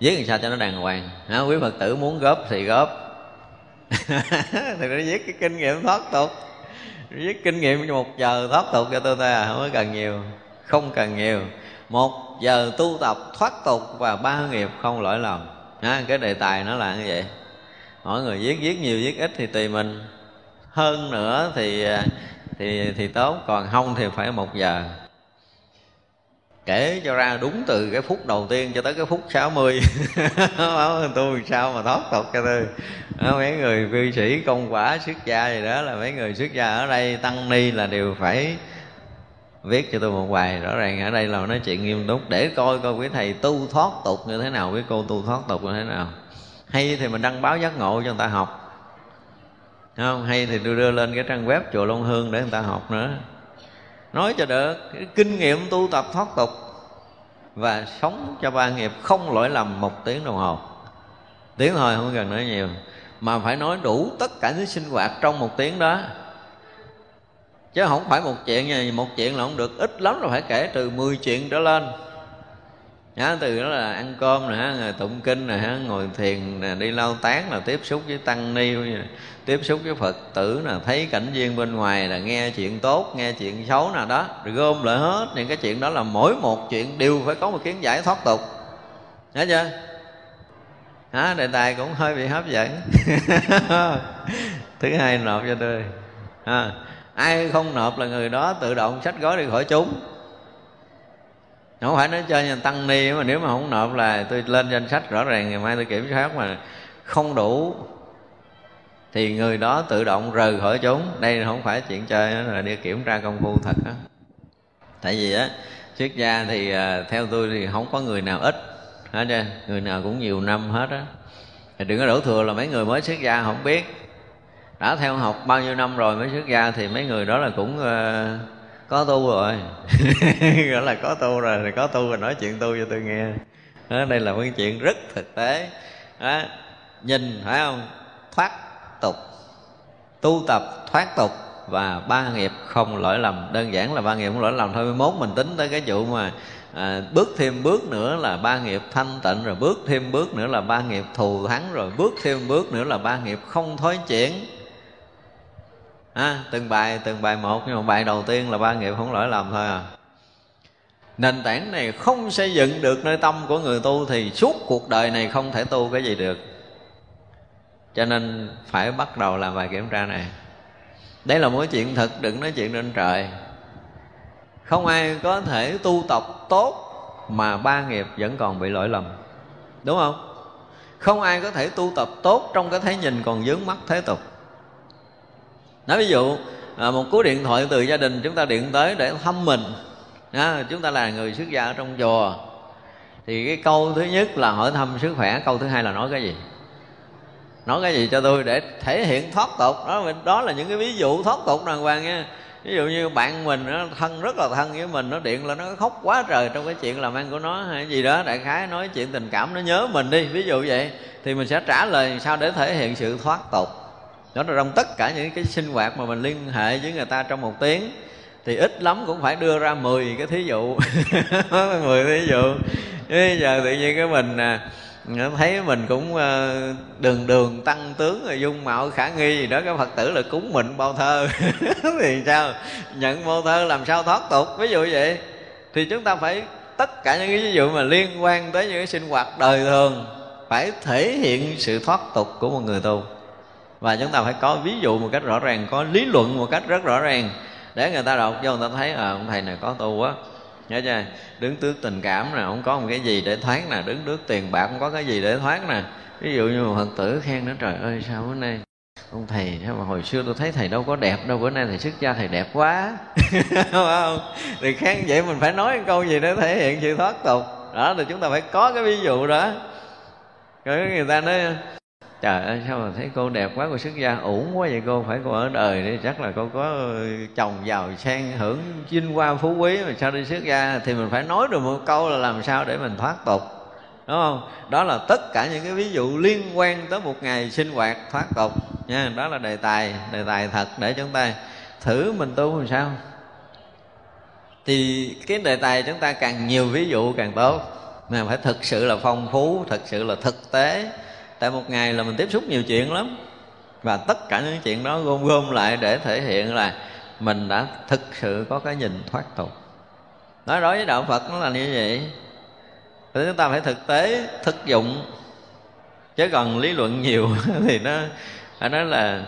Viết làm sao cho nó đàng hoàng. Hả? Quý phật tử muốn góp thì góp. Thì nó viết cái kinh nghiệm thoát tục viết kinh nghiệm một giờ thoát tục cho tôi ta à, không có cần nhiều không cần nhiều. Một giờ tu tập thoát tục và ba nghiệp không lỗi lầm. Ha, cái đề tài nó là như vậy mỗi người viết viết nhiều viết ít thì tùy mình. Hơn nữa thì à, thì thì tốt còn không thì phải một giờ kể cho ra đúng từ cái phút đầu tiên cho tới cái phút 60 tôi sao mà thoát tục cho tôi. Mấy người cư sĩ, công quả, xuất gia gì đó là mấy người xuất gia ở đây, tăng ni là đều phải viết cho tôi một bài. Rõ ràng ở đây là nói chuyện nghiêm túc. Để coi coi quý thầy tu thoát tục như thế nào, quý cô tu thoát tục như thế nào. Hay thì mình đăng báo giác ngộ cho người ta học. Không? Hay thì tôi đưa lên cái trang web chùa Long Hương để người ta học nữa nói cho được, cái kinh nghiệm tu tập thoát tục và sống cho ba nghiệp không lỗi lầm một tiếng đồng hồ. Tiếng thôi không cần nói nhiều, mà phải nói đủ tất cả những sinh hoạt trong một tiếng đó. Chứ không phải một chuyện này một chuyện là không được, ít lắm là phải kể từ 10 chuyện trở lên. Nhá, từ đó là ăn cơm nè tụng kinh nè ngồi thiền nè đi lao tán là tiếp xúc với tăng ni tiếp xúc với phật tử là thấy cảnh viên bên ngoài là nghe chuyện tốt nghe chuyện xấu nào đó rồi gom lại hết. Những cái chuyện đó là mỗi một chuyện đều phải có một kiến giải thoát tục. Nhớ chưa? Hả? Đề tài cũng hơi bị hấp dẫn. Thứ hai nộp cho tôi. À, ai không nộp là người đó tự động sách gói đi khỏi chúng không phải nói chơi nhà tăng ni mà nếu mà không nộp là tôi lên danh sách rõ ràng ngày mai tôi kiểm soát mà không đủ. Thì người đó tự động rời khỏi chúng đây không phải chuyện chơi đó, là đi kiểm tra công phu thật á. Tại vì á xuất gia thì à, theo tôi thì không có người nào ít hết trơn. Người nào cũng nhiều năm hết á. Thì đừng có đổ thừa là mấy người mới xuất gia không biết. Đã theo học bao nhiêu năm rồi mới xuất gia thì mấy người đó là cũng uh, có tu rồi. Gọi là có tu rồi thì có tu rồi nói chuyện tu cho tôi nghe. Đó, đây là một chuyện rất thực tế. Đó, nhìn phải không? Thoát tục. Tu tập thoát tục và ba nghiệp không lỗi lầm. Đơn giản là ba nghiệp không lỗi lầm thôi mốt mình tính tới cái vụ mà à, bước thêm bước nữa là ba nghiệp thanh tịnh rồi bước thêm bước nữa là ba nghiệp thù thắng rồi bước thêm bước nữa là ba nghiệp không thối chuyển à, từng bài từng bài một nhưng mà bài đầu tiên là ba nghiệp không lỗi lầm thôi à. Nền tảng này không xây dựng được nơi tâm của người tu thì suốt cuộc đời này không thể tu cái gì được. Cho nên phải bắt đầu làm bài kiểm tra này. Đấy là mối chuyện thật đừng nói chuyện trên trời. Không ai có thể tu tập tốt mà ba nghiệp vẫn còn bị lỗi lầm. Đúng không? Không ai có thể tu tập tốt trong cái thấy nhìn còn dướng mắt thế tục nói ví dụ à, một cú điện thoại từ gia đình chúng ta điện tới để thăm mình. À, chúng ta là người xuất gia ở trong chùa. Thì cái câu thứ nhất là hỏi thăm sức khỏe câu thứ hai là nói cái gì? Nói cái gì cho tôi để thể hiện thoát tục. Đó đó là những cái ví dụ thoát tục đàng hoàng nha. Ví dụ như bạn mình nó thân rất là thân với mình nó điện là nó khóc quá trời trong cái chuyện làm ăn của nó hay gì đó. Đại khái nói chuyện tình cảm nó nhớ mình đi. Ví dụ vậy thì mình sẽ trả lời sao để thể hiện sự thoát tục đó là trong tất cả những cái sinh hoạt mà mình liên hệ với người ta trong một tiếng, thì ít lắm cũng phải đưa ra 10 cái thí dụ. 10 thí dụ. Bây giờ tự nhiên cái mình à, thấy mình cũng ờ, đường đường tăng tướng rồi dung mạo khả nghi gì đó, cái phật tử là cúng mịn bao thơ. Thì sao? Nhận bao thơ làm sao thoát tục? Ví dụ vậy. Thì chúng ta phải, tất cả những cái ví dụ mà liên quan tới những cái sinh hoạt đời thường, phải thể hiện sự thoát tục của một người tu và chúng ta phải có ví dụ một cách rõ ràng, có lý luận một cách rất rõ ràng để người ta đọc. Cho người ta thấy à ông thầy này có tu quá. Nhớ chưa? Đứng trước tình cảm nè, không có một cái gì để thoát nè. Đứng trước tiền bạc không có cái gì để thoát nè. Ví dụ như một phật tử khen nó trời ơi, sao bữa nay ông thầy, sao mà hồi xưa tôi thấy thầy đâu có đẹp đâu, bữa nay thầy xuất gia thầy đẹp quá. Không? Thì khen vậy mình phải nói câu gì để thể hiện sự thoát tục. Đó, thì chúng ta phải có cái ví dụ đó. Rồi người ta nói trời ơi, sao mà thấy cô đẹp quá, cô xuất gia ổn quá vậy cô? Phải cô ở đời đi chắc là cô có ờ, chồng giàu sang, hưởng vinh hoa phú quý mà sao đi xuất gia? Thì mình phải nói được một câu là làm sao để mình thoát tục, đúng không? Đó là tất cả những cái ví dụ liên quan tới một ngày sinh hoạt thoát tục, nha. Đó là đề tài đề tài thật để chúng ta thử mình tu làm sao. Thì cái đề tài chúng ta càng nhiều ví dụ càng tốt. Mà phải thực sự là phong phú, thực sự là thực tế tại một ngày là mình tiếp xúc nhiều chuyện lắm. Và tất cả những chuyện đó gom gom lại để thể hiện là mình đã thực sự có cái nhìn thoát tục. Nói đối với đạo phật nó là như vậy. Thì chúng ta phải thực tế, thực dụng. Chứ còn lý luận nhiều thì nó phải nói là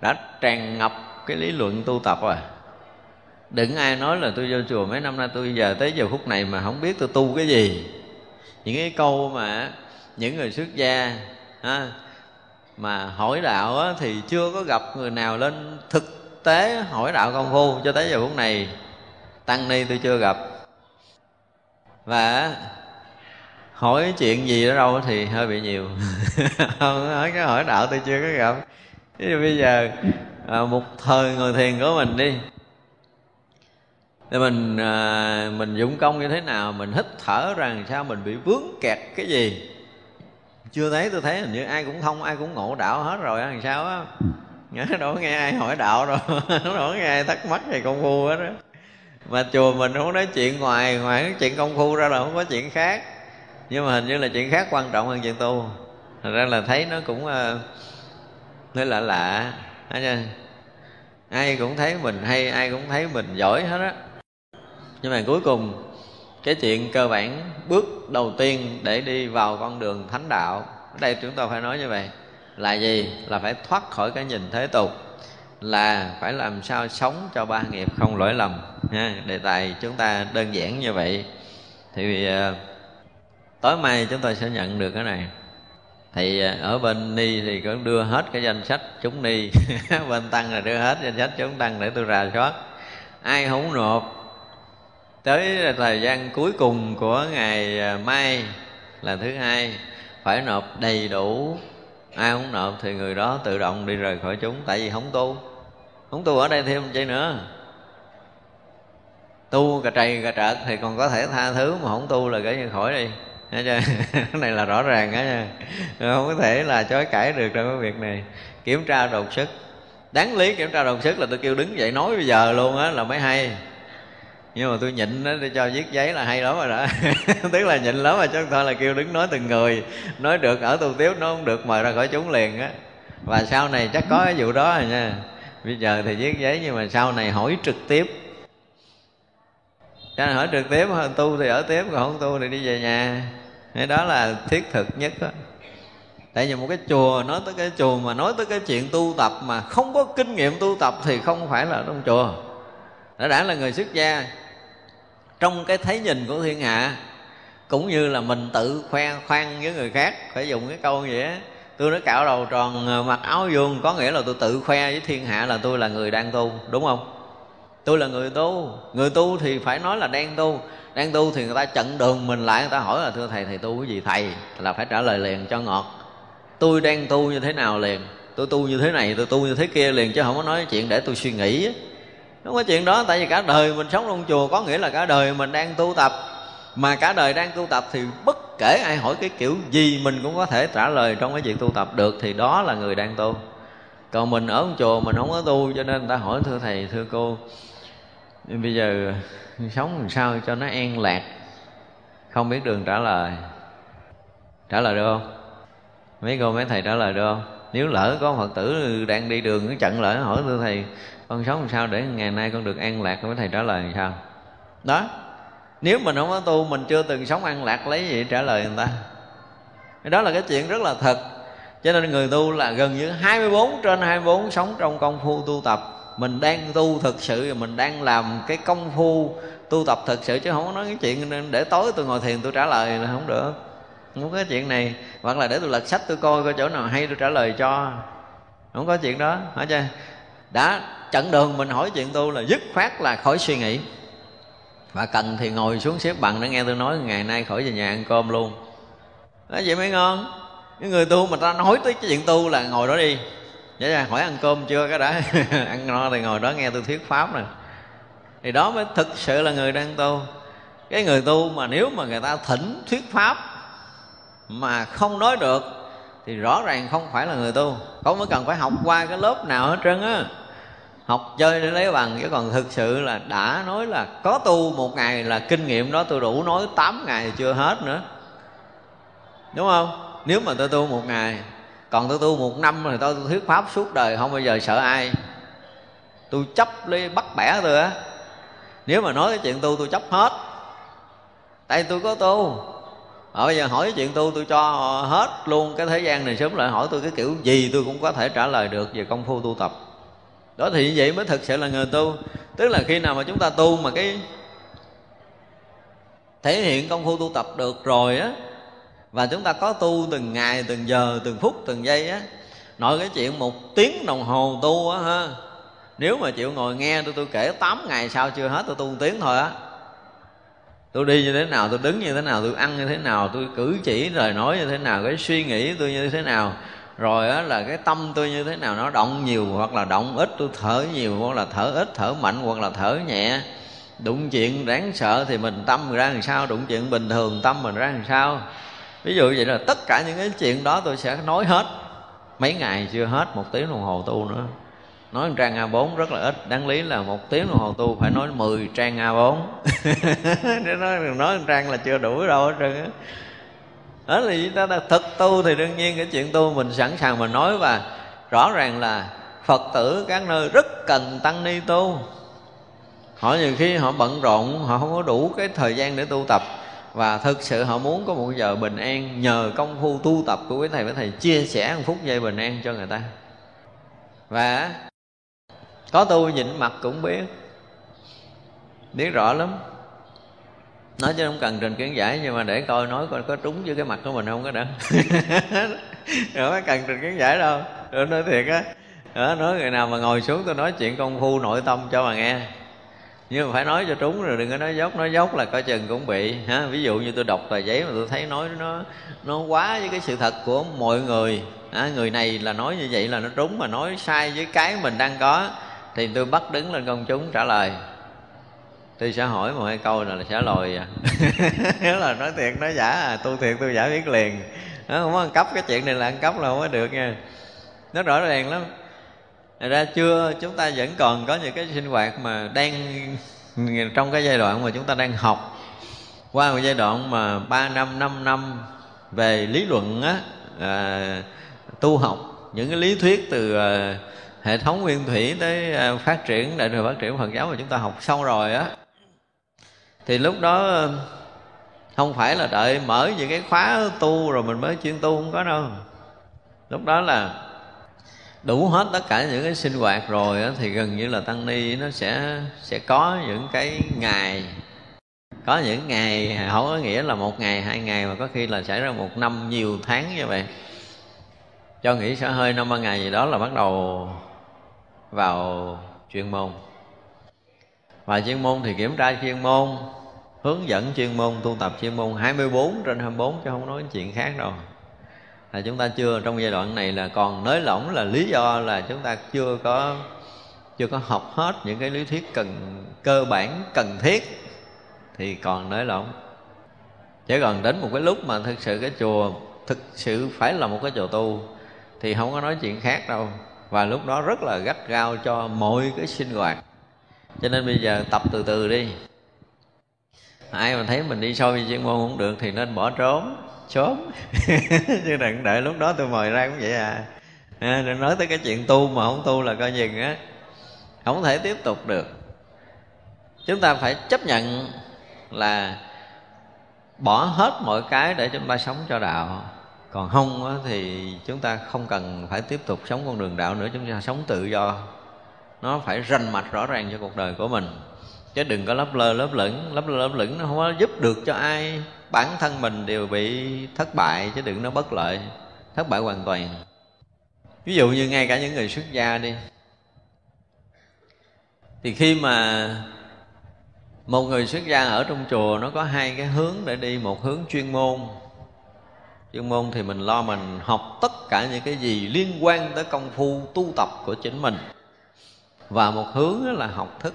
đã tràn ngập cái lý luận tu tập rồi. Đừng ai nói là tôi vô chùa mấy năm nay, tôi giờ tới giờ phút này mà không biết tôi tu cái gì. Những cái câu mà những người xuất gia ha, mà hỏi đạo á, thì chưa có gặp người nào lên thực tế hỏi đạo công phu cho tới giờ phút này. Tăng ni tôi chưa gặp. Và hỏi chuyện gì ở đâu thì hơi bị nhiều. Không hỏi cái hỏi đạo tôi chưa có gặp. Thế bây giờ à, một thời ngồi thiền của mình đi. Thì mình à, mình dụng công như thế nào mình hít thở rằng sao mình bị vướng kẹt cái gì? Chưa thấy, tôi thấy hình như ai cũng thông, ai cũng ngộ đạo hết rồi làm sao á? Đâu có nghe ai hỏi đạo rồi đâu nghe ai thắc mắc về công phu hết á. Mà chùa mình không nói chuyện ngoài ngoài cái chuyện công phu ra là không có chuyện khác. Nhưng mà hình như là chuyện khác quan trọng hơn chuyện tu. Thật ra là thấy nó cũng ờ, nó lạ lạ. Ai cũng thấy mình hay, ai cũng thấy mình giỏi hết á. Nhưng mà cuối cùng cái chuyện cơ bản bước đầu tiên để đi vào con đường thánh đạo. Ở đây chúng ta phải nói như vậy. Là gì? Là phải thoát khỏi cái nhìn thế tục. Là phải làm sao sống cho ba nghiệp không lỗi lầm nha đề tài chúng ta đơn giản như vậy. Thì uh, tối mai chúng ta sẽ nhận được cái này. Thì ờ, ở bên ni thì cũng đưa hết cái danh sách chúng ni. Bên tăng là đưa hết danh sách chúng tăng để tôi rà soát. Ai không nộp tới thời gian cuối cùng của ngày à, mai là thứ hai. Phải nộp đầy đủ. Ai không nộp thì người đó tự động đi rời khỏi chúng, tại vì không tu. Không tu ở đây thêm chơi nữa. Tu cà trầy cà trợt thì còn có thể tha thứ, mà không tu là kể như khỏi đi. Cái này là rõ ràng á nha không có thể là chối cãi được trong cái việc này. Kiểm tra đột sức đáng lý kiểm tra đột sức là tôi kêu đứng dậy nói bây giờ luôn á, là mới hay nhưng mà tôi nhịn đó để cho viết giấy là hay lắm rồi đó. Tức là nhịn lắm mà chứ không thôi là kêu đứng nói từng người. Nói được ở tu tiếp nó không được mời ra khỏi chúng liền á. Và sau này chắc có cái vụ đó rồi nha. Bây giờ thì viết giấy nhưng mà sau này hỏi trực tiếp. Cho nên hỏi trực tiếp tu thì ở tiếp, còn không tu thì đi về nhà. Cái đó là thiết thực nhất đó. tại vì một cái chùa, nói tới cái chùa mà nói tới cái chuyện tu tập mà không có kinh nghiệm tu tập thì không phải là trong chùa. Đã đã là người xuất gia trong cái thấy nhìn của thiên hạ, cũng như là mình tự khoe, khoan với người khác, phải dùng cái câu vậy á. Tôi nói cạo đầu tròn ờ, mặc áo vuông, có nghĩa là tôi tự khoe với thiên hạ là tôi là người đang tu, đúng không? Tôi là người tu người tu thì phải nói là đang tu. Đang tu thì người ta chặn đường mình lại, người ta hỏi là, thưa thầy thầy tu cái gì thầy? Là phải trả lời liền cho ngọt. Tôi đang tu như thế nào liền? Tôi tu như thế này, tôi tu như thế kia liền, chứ không có nói chuyện để tôi suy nghĩ không có chuyện đó, tại vì cả đời mình sống trong chùa có nghĩa là cả đời mình đang tu tập. Mà cả đời đang tu tập thì bất kể ai hỏi cái kiểu gì mình cũng có thể trả lời trong cái chuyện tu tập được, thì đó là người đang tu. Còn mình ở trong chùa mình không có tu, cho nên người ta hỏi, thưa thầy, thưa cô, bây giờ sống làm sao cho nó an lạc? Không biết đường trả lời. Trả lời được không? Mấy cô, mấy thầy trả lời được không? Nếu lỡ có phật tử đang đi đường, cái chặn lại hỏi, thưa thầy con sống làm sao để ngày nay con được an lạc? Với thầy trả lời làm sao? Đó. Nếu mình không có tu, mình chưa từng sống an lạc, lấy gì trả lời người ta? Đó là cái chuyện rất là thật. Cho nên người tu là gần như 24 trên 24 sống trong công phu tu tập. Mình đang tu thực sự và mình đang làm cái công phu tu tập thực sự chứ không có nói cái chuyện nên để tối tôi ngồi thiền tôi trả lời là không được. Không có cái chuyện này. Hoặc là để tôi lật sách tôi coi coi chỗ nào hay tôi trả lời cho. Không có chuyện đó. Hả chưa đã chặn đường mình hỏi chuyện tu là dứt khoát là khỏi suy nghĩ. Và cần thì ngồi xuống xếp bằng để nghe tôi nói, ngày nay khỏi về nhà ăn cơm luôn. Đó vậy mới ngon. Cái người tu mà ta nói tới cái chuyện tu là ngồi đó đi. Vậy là hỏi ăn cơm chưa cái đã? Ăn no thì ngồi đó nghe tôi thuyết pháp nè. Thì đó mới thực sự là người đang tu. Cái người tu mà nếu mà người ta thỉnh thuyết pháp mà không nói được thì rõ ràng không phải là người tu. Không có cần phải học qua cái lớp nào hết trơn á học chơi để lấy bằng, chứ còn thực sự là đã nói là có tu một ngày là kinh nghiệm đó, tôi đủ nói 8 ngày chưa hết nữa. Đúng không? Nếu mà tôi tu một ngày, còn tôi tu một năm thì tôi thuyết pháp suốt đời, không bao giờ sợ ai. Tôi chấp ly bắt bẻ tôi á. Nếu mà nói cái chuyện tu tôi chấp hết. Tại tôi có tu. Ở bây giờ hỏi cái chuyện tu tôi cho hết luôn, cái thế gian này sớm lại hỏi tôi cái kiểu gì tôi cũng có thể trả lời được về công phu tu tập đó thì như vậy mới thực sự là người tu. Tức là khi nào mà chúng ta tu mà cái thể hiện công phu tu tập được rồi á, và chúng ta có tu từng ngày, từng giờ, từng phút, từng giây á, nội cái chuyện một tiếng đồng hồ tu á ha. Nếu mà chịu ngồi nghe, tôi tôi kể 8 ngày sau chưa hết, tôi tu một tiếng thôi á. Tôi đi như thế nào, tôi đứng như thế nào, tôi ăn như thế nào, tôi cử chỉ lời nói như thế nào, cái suy nghĩ tôi như thế nào rồi á, là cái tâm tôi như thế nào nó động nhiều, hoặc là động ít, tôi thở nhiều, hoặc là thở ít, thở mạnh, hoặc là thở nhẹ. Đụng chuyện đáng sợ thì mình tâm ra làm sao? Đụng chuyện bình thường tâm mình ra làm sao? Ví dụ vậy là tất cả những cái chuyện đó tôi sẽ nói hết. Mấy ngày chưa hết, một tiếng đồng hồ tu nữa. Nói một trang A4 rất là ít. Đáng lý là một tiếng đồng hồ tu phải nói 10 trang A4 nếu nói nói một trang là chưa đủ đâu hết trơn á đó là chúng ta thực tu thì đương nhiên cái chuyện tu mình sẵn sàng mình nói và rõ ràng là phật tử các nơi rất cần tăng ni tu. Họ nhiều khi họ bận rộn, họ không có đủ cái thời gian để tu tập. Và thực sự họ muốn có một giờ bình an nhờ công phu tu tập của quý thầy. Với thầy chia sẻ một phút giây bình an cho người ta. Và có tu nhìn mặt cũng biết. Biết rõ lắm nói chứ không cần trình kiến giải nhưng mà để coi nói coi có trúng với cái mặt của mình không có đã rồi có cần trình kiến giải đâu. Rồi nói thiệt á. Đó, nói người nào mà ngồi xuống tôi nói chuyện công phu nội tâm cho mà nghe. Nhưng mà phải nói cho trúng rồi đừng có nói dốc nói dốc là coi chừng cũng bị ha ví dụ như tôi đọc tờ giấy mà tôi thấy nói nó nó quá với cái sự thật của mọi người à, người này là nói như vậy là nó trúng mà nói sai với cái mình đang có thì tôi bắt đứng lên công chúng trả lời tôi sẽ hỏi một hai câu là sẽ lòi à? Nếu là nói thiệt nói giả à? Tu thiệt tu giả biết liền. Nó không có ăn cắp cái chuyện này là ăn cắp là không có được nha. Nó rõ ràng lắm. Thật ra chưa chúng ta vẫn còn có những cái sinh hoạt mà đang trong cái giai đoạn mà chúng ta đang học. Qua một giai đoạn mà 3 năm 5 năm về lý luận á à, tu học. Những cái lý thuyết từ à, hệ thống nguyên thủy tới à, phát triển đại thừa phát triển Phật giáo mà chúng ta học xong rồi á thì lúc đó ờ, không phải là đợi mở những cái khóa tu rồi mình mới chuyên tu không có đâu. Lúc đó là đủ hết tất cả những cái sinh hoạt rồi á, thì gần như là tăng ni nó sẽ sẽ có những cái ngày. Có những ngày không có nghĩa là một ngày hai ngày mà có khi là xảy ra một năm nhiều tháng như vậy. Cho nghĩ sẽ hơi năm ba ngày gì đó là bắt đầu vào chuyên môn và chuyên môn thì kiểm tra chuyên môn, hướng dẫn chuyên môn, tu tập chuyên môn 24 trên 24 chứ không nói chuyện khác đâu. Là chúng ta chưa, trong giai đoạn này là còn nới lỏng là lý do là chúng ta chưa có chưa có học hết những cái lý thuyết cần, cơ bản, cần thiết, thì còn nới lỏng. Chỉ còn đến một cái lúc mà thực sự cái chùa thực sự phải là một cái chùa tu, thì không có nói chuyện khác đâu. Và lúc đó rất là gắt gao cho mọi cái sinh hoạt cho nên bây giờ tập từ từ đi. Ai mà thấy mình đi sâu về chuyên môn không được thì nên bỏ trốn. Trốn. Chứ đừng đợi lúc đó tôi mời ra cũng vậy à, à nói tới cái chuyện tu mà không tu là coi chừng á không thể tiếp tục được. Chúng ta phải chấp nhận là bỏ hết mọi cái để chúng ta sống cho đạo. Còn không thì chúng ta không cần phải tiếp tục sống con đường đạo nữa chúng ta sống tự do nó phải rành mạch rõ ràng cho cuộc đời của mình. Chứ đừng có lấp lơ, lấp lửng. Lấp lơ, lấp lửng nó không có giúp được cho ai. Bản thân mình đều bị thất bại, chứ đừng nó bất lợi. Thất bại hoàn toàn. Ví dụ như ngay cả những người xuất gia đi. Thì khi mà một người xuất gia ở trong chùa, nó có hai cái hướng để đi. Một hướng chuyên môn. Chuyên môn thì mình lo mình học tất cả những cái gì liên quan tới công phu tu tập của chính mình và một hướng là học thức.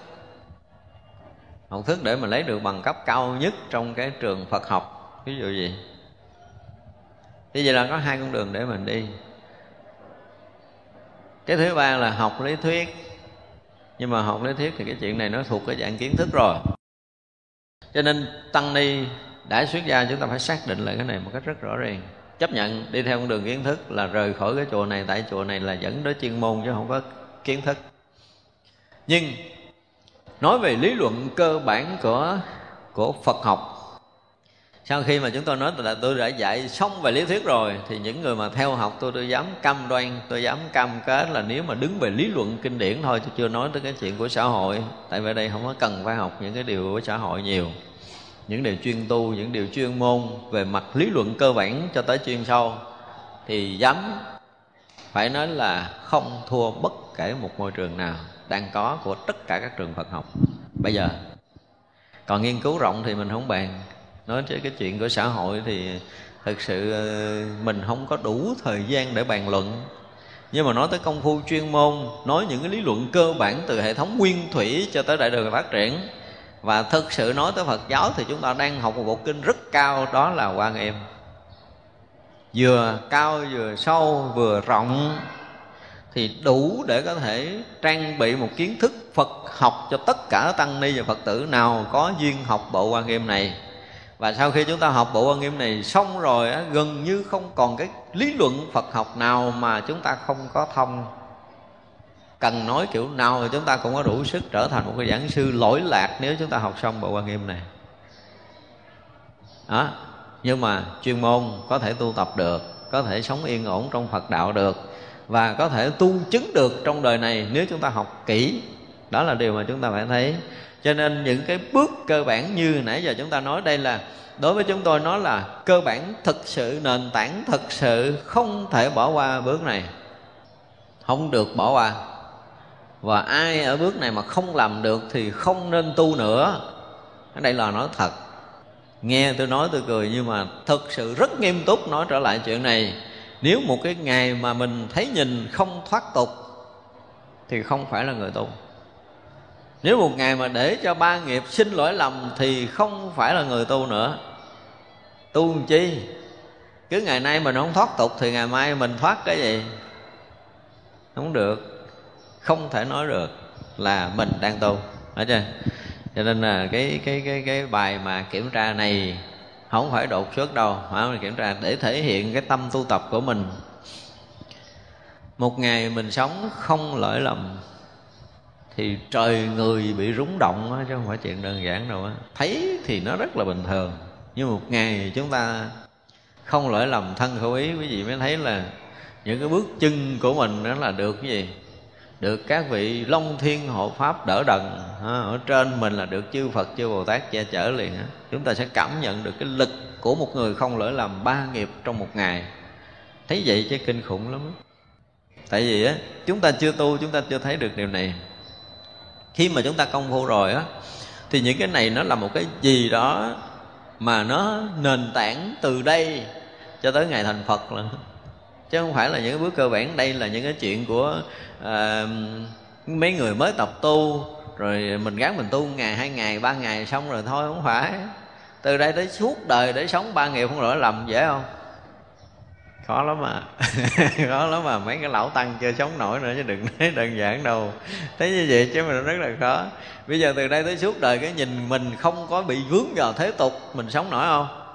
Học thức để mình lấy được bằng cấp cao nhất trong cái trường phật học. Ví dụ gì? Như vậy là có hai con đường để mình đi. Cái thứ ba là học lý thuyết. Nhưng mà học lý thuyết thì cái chuyện này nó thuộc cái dạng kiến thức rồi. Cho nên tăng ni đã xuất gia, chúng ta phải xác định lại cái này một cách rất rõ ràng. Chấp nhận đi theo con đường kiến thức là rời khỏi cái chùa này, tại chùa này là dẫn đến chuyên môn chứ không có kiến thức nhưng, nói về lý luận cơ bản của của Phật học, sau khi mà chúng tôi nói là tôi đã dạy xong về lý thuyết rồi, thì những người mà theo học tôi tôi dám cam đoan, tôi dám cam kết là nếu mà đứng về lý luận kinh điển thôi, tôi chưa nói tới cái chuyện của xã hội. Tại vì đây không có cần phải học những cái điều của xã hội nhiều. Những điều chuyên tu, những điều chuyên môn về mặt lý luận cơ bản cho tới chuyên sâu, thì dám phải nói là không thua bất kể một môi trường nào đang có của tất cả các trường Phật học. Bây giờ, còn nghiên cứu rộng thì mình không bàn. Nói tới cái chuyện của xã hội thì thực sự ờ, mình không có đủ thời gian để bàn luận. Nhưng mà nói tới công phu chuyên môn, nói những cái lý luận cơ bản từ hệ thống nguyên thủy cho tới đại đường phát triển, và thực sự nói tới Phật giáo thì chúng ta đang học một bộ kinh rất cao, đó là Quan Em. Vừa cao, vừa sâu, vừa rộng thì đủ để có thể trang bị một kiến thức Phật học cho tất cả tăng ni và Phật tử nào có duyên học bộ Quan Nghiêm này. Và sau khi chúng ta học bộ quan nghiêm này xong rồi gần như không còn cái lý luận phật học nào mà chúng ta không có thông. Cần nói kiểu nào thì chúng ta cũng có đủ sức trở thành một cái giảng sư lỗi lạc nếu chúng ta học xong bộ quan nghiêm này. Đó. Nhưng mà chuyên môn có thể tu tập được, có thể sống yên ổn trong phật đạo được và có thể tu chứng được trong đời này nếu chúng ta học kỹ. Đó là điều mà chúng ta phải thấy. Cho nên những cái bước cơ bản như nãy giờ chúng ta nói đây là, đối với chúng tôi nó là cơ bản thực sự, nền tảng thực sự, không thể bỏ qua bước này. Không được bỏ qua. Và ai ở bước này mà không làm được thì không nên tu nữa. Đây là nói thật. Nghe tôi nói tôi cười nhưng mà thực sự rất nghiêm túc nói trở lại chuyện này nếu một cái ngày mà mình thấy nhìn không thoát tục, thì không phải là người tu. Nếu một ngày mà để cho ba nghiệp xin lỗi lầm, thì không phải là người tu nữa. Tu làm chi? Cứ ngày nay mình không thoát tục, thì ngày mai mình thoát cái gì? Không được. Không thể nói được là mình đang tu. Phải chưa? Cho nên là cái cái cái cái bài mà kiểm tra này không phải đột xuất đâu phải mình kiểm tra để thể hiện cái tâm tu tập của mình. Một ngày mình sống không lỗi lầm thì trời người bị rúng động đó, chứ không phải chuyện đơn giản đâu á. Thấy thì nó rất là bình thường nhưng một ngày chúng ta không lỗi lầm thân khẩu ý quý vị mới thấy là những cái bước chân của mình đó là được cái gì? Được các vị long thiên hộ pháp đỡ đần ở trên mình là được chư phật, chư bồ tát che chở liền chúng ta sẽ cảm nhận được cái lực của một người không lỡ làm ba nghiệp trong một ngày. Thấy vậy chứ kinh khủng lắm tại vì á, chúng ta chưa tu, chúng ta chưa thấy được điều này. Khi mà chúng ta công phu rồi á, thì những cái này nó là một cái gì đó mà nó nền tảng từ đây cho tới ngày thành phật là chứ không phải là những cái bước cơ bản. Đây là những cái chuyện của à, mấy người mới tập tu. Rồi mình gắn mình tu ngày hai ngày ba ngày xong rồi thôi không phải. Từ đây tới suốt đời để sống ba nghiệp không lỗi lầm dễ không? Khó lắm mà khó lắm mà mấy cái lão tăng chưa sống nổi nữa chứ đừng nói đơn giản đâu. Thấy như vậy chứ mình rất là khó. Bây giờ từ đây tới suốt đời cái nhìn mình không có bị vướng vào thế tục mình sống nổi không?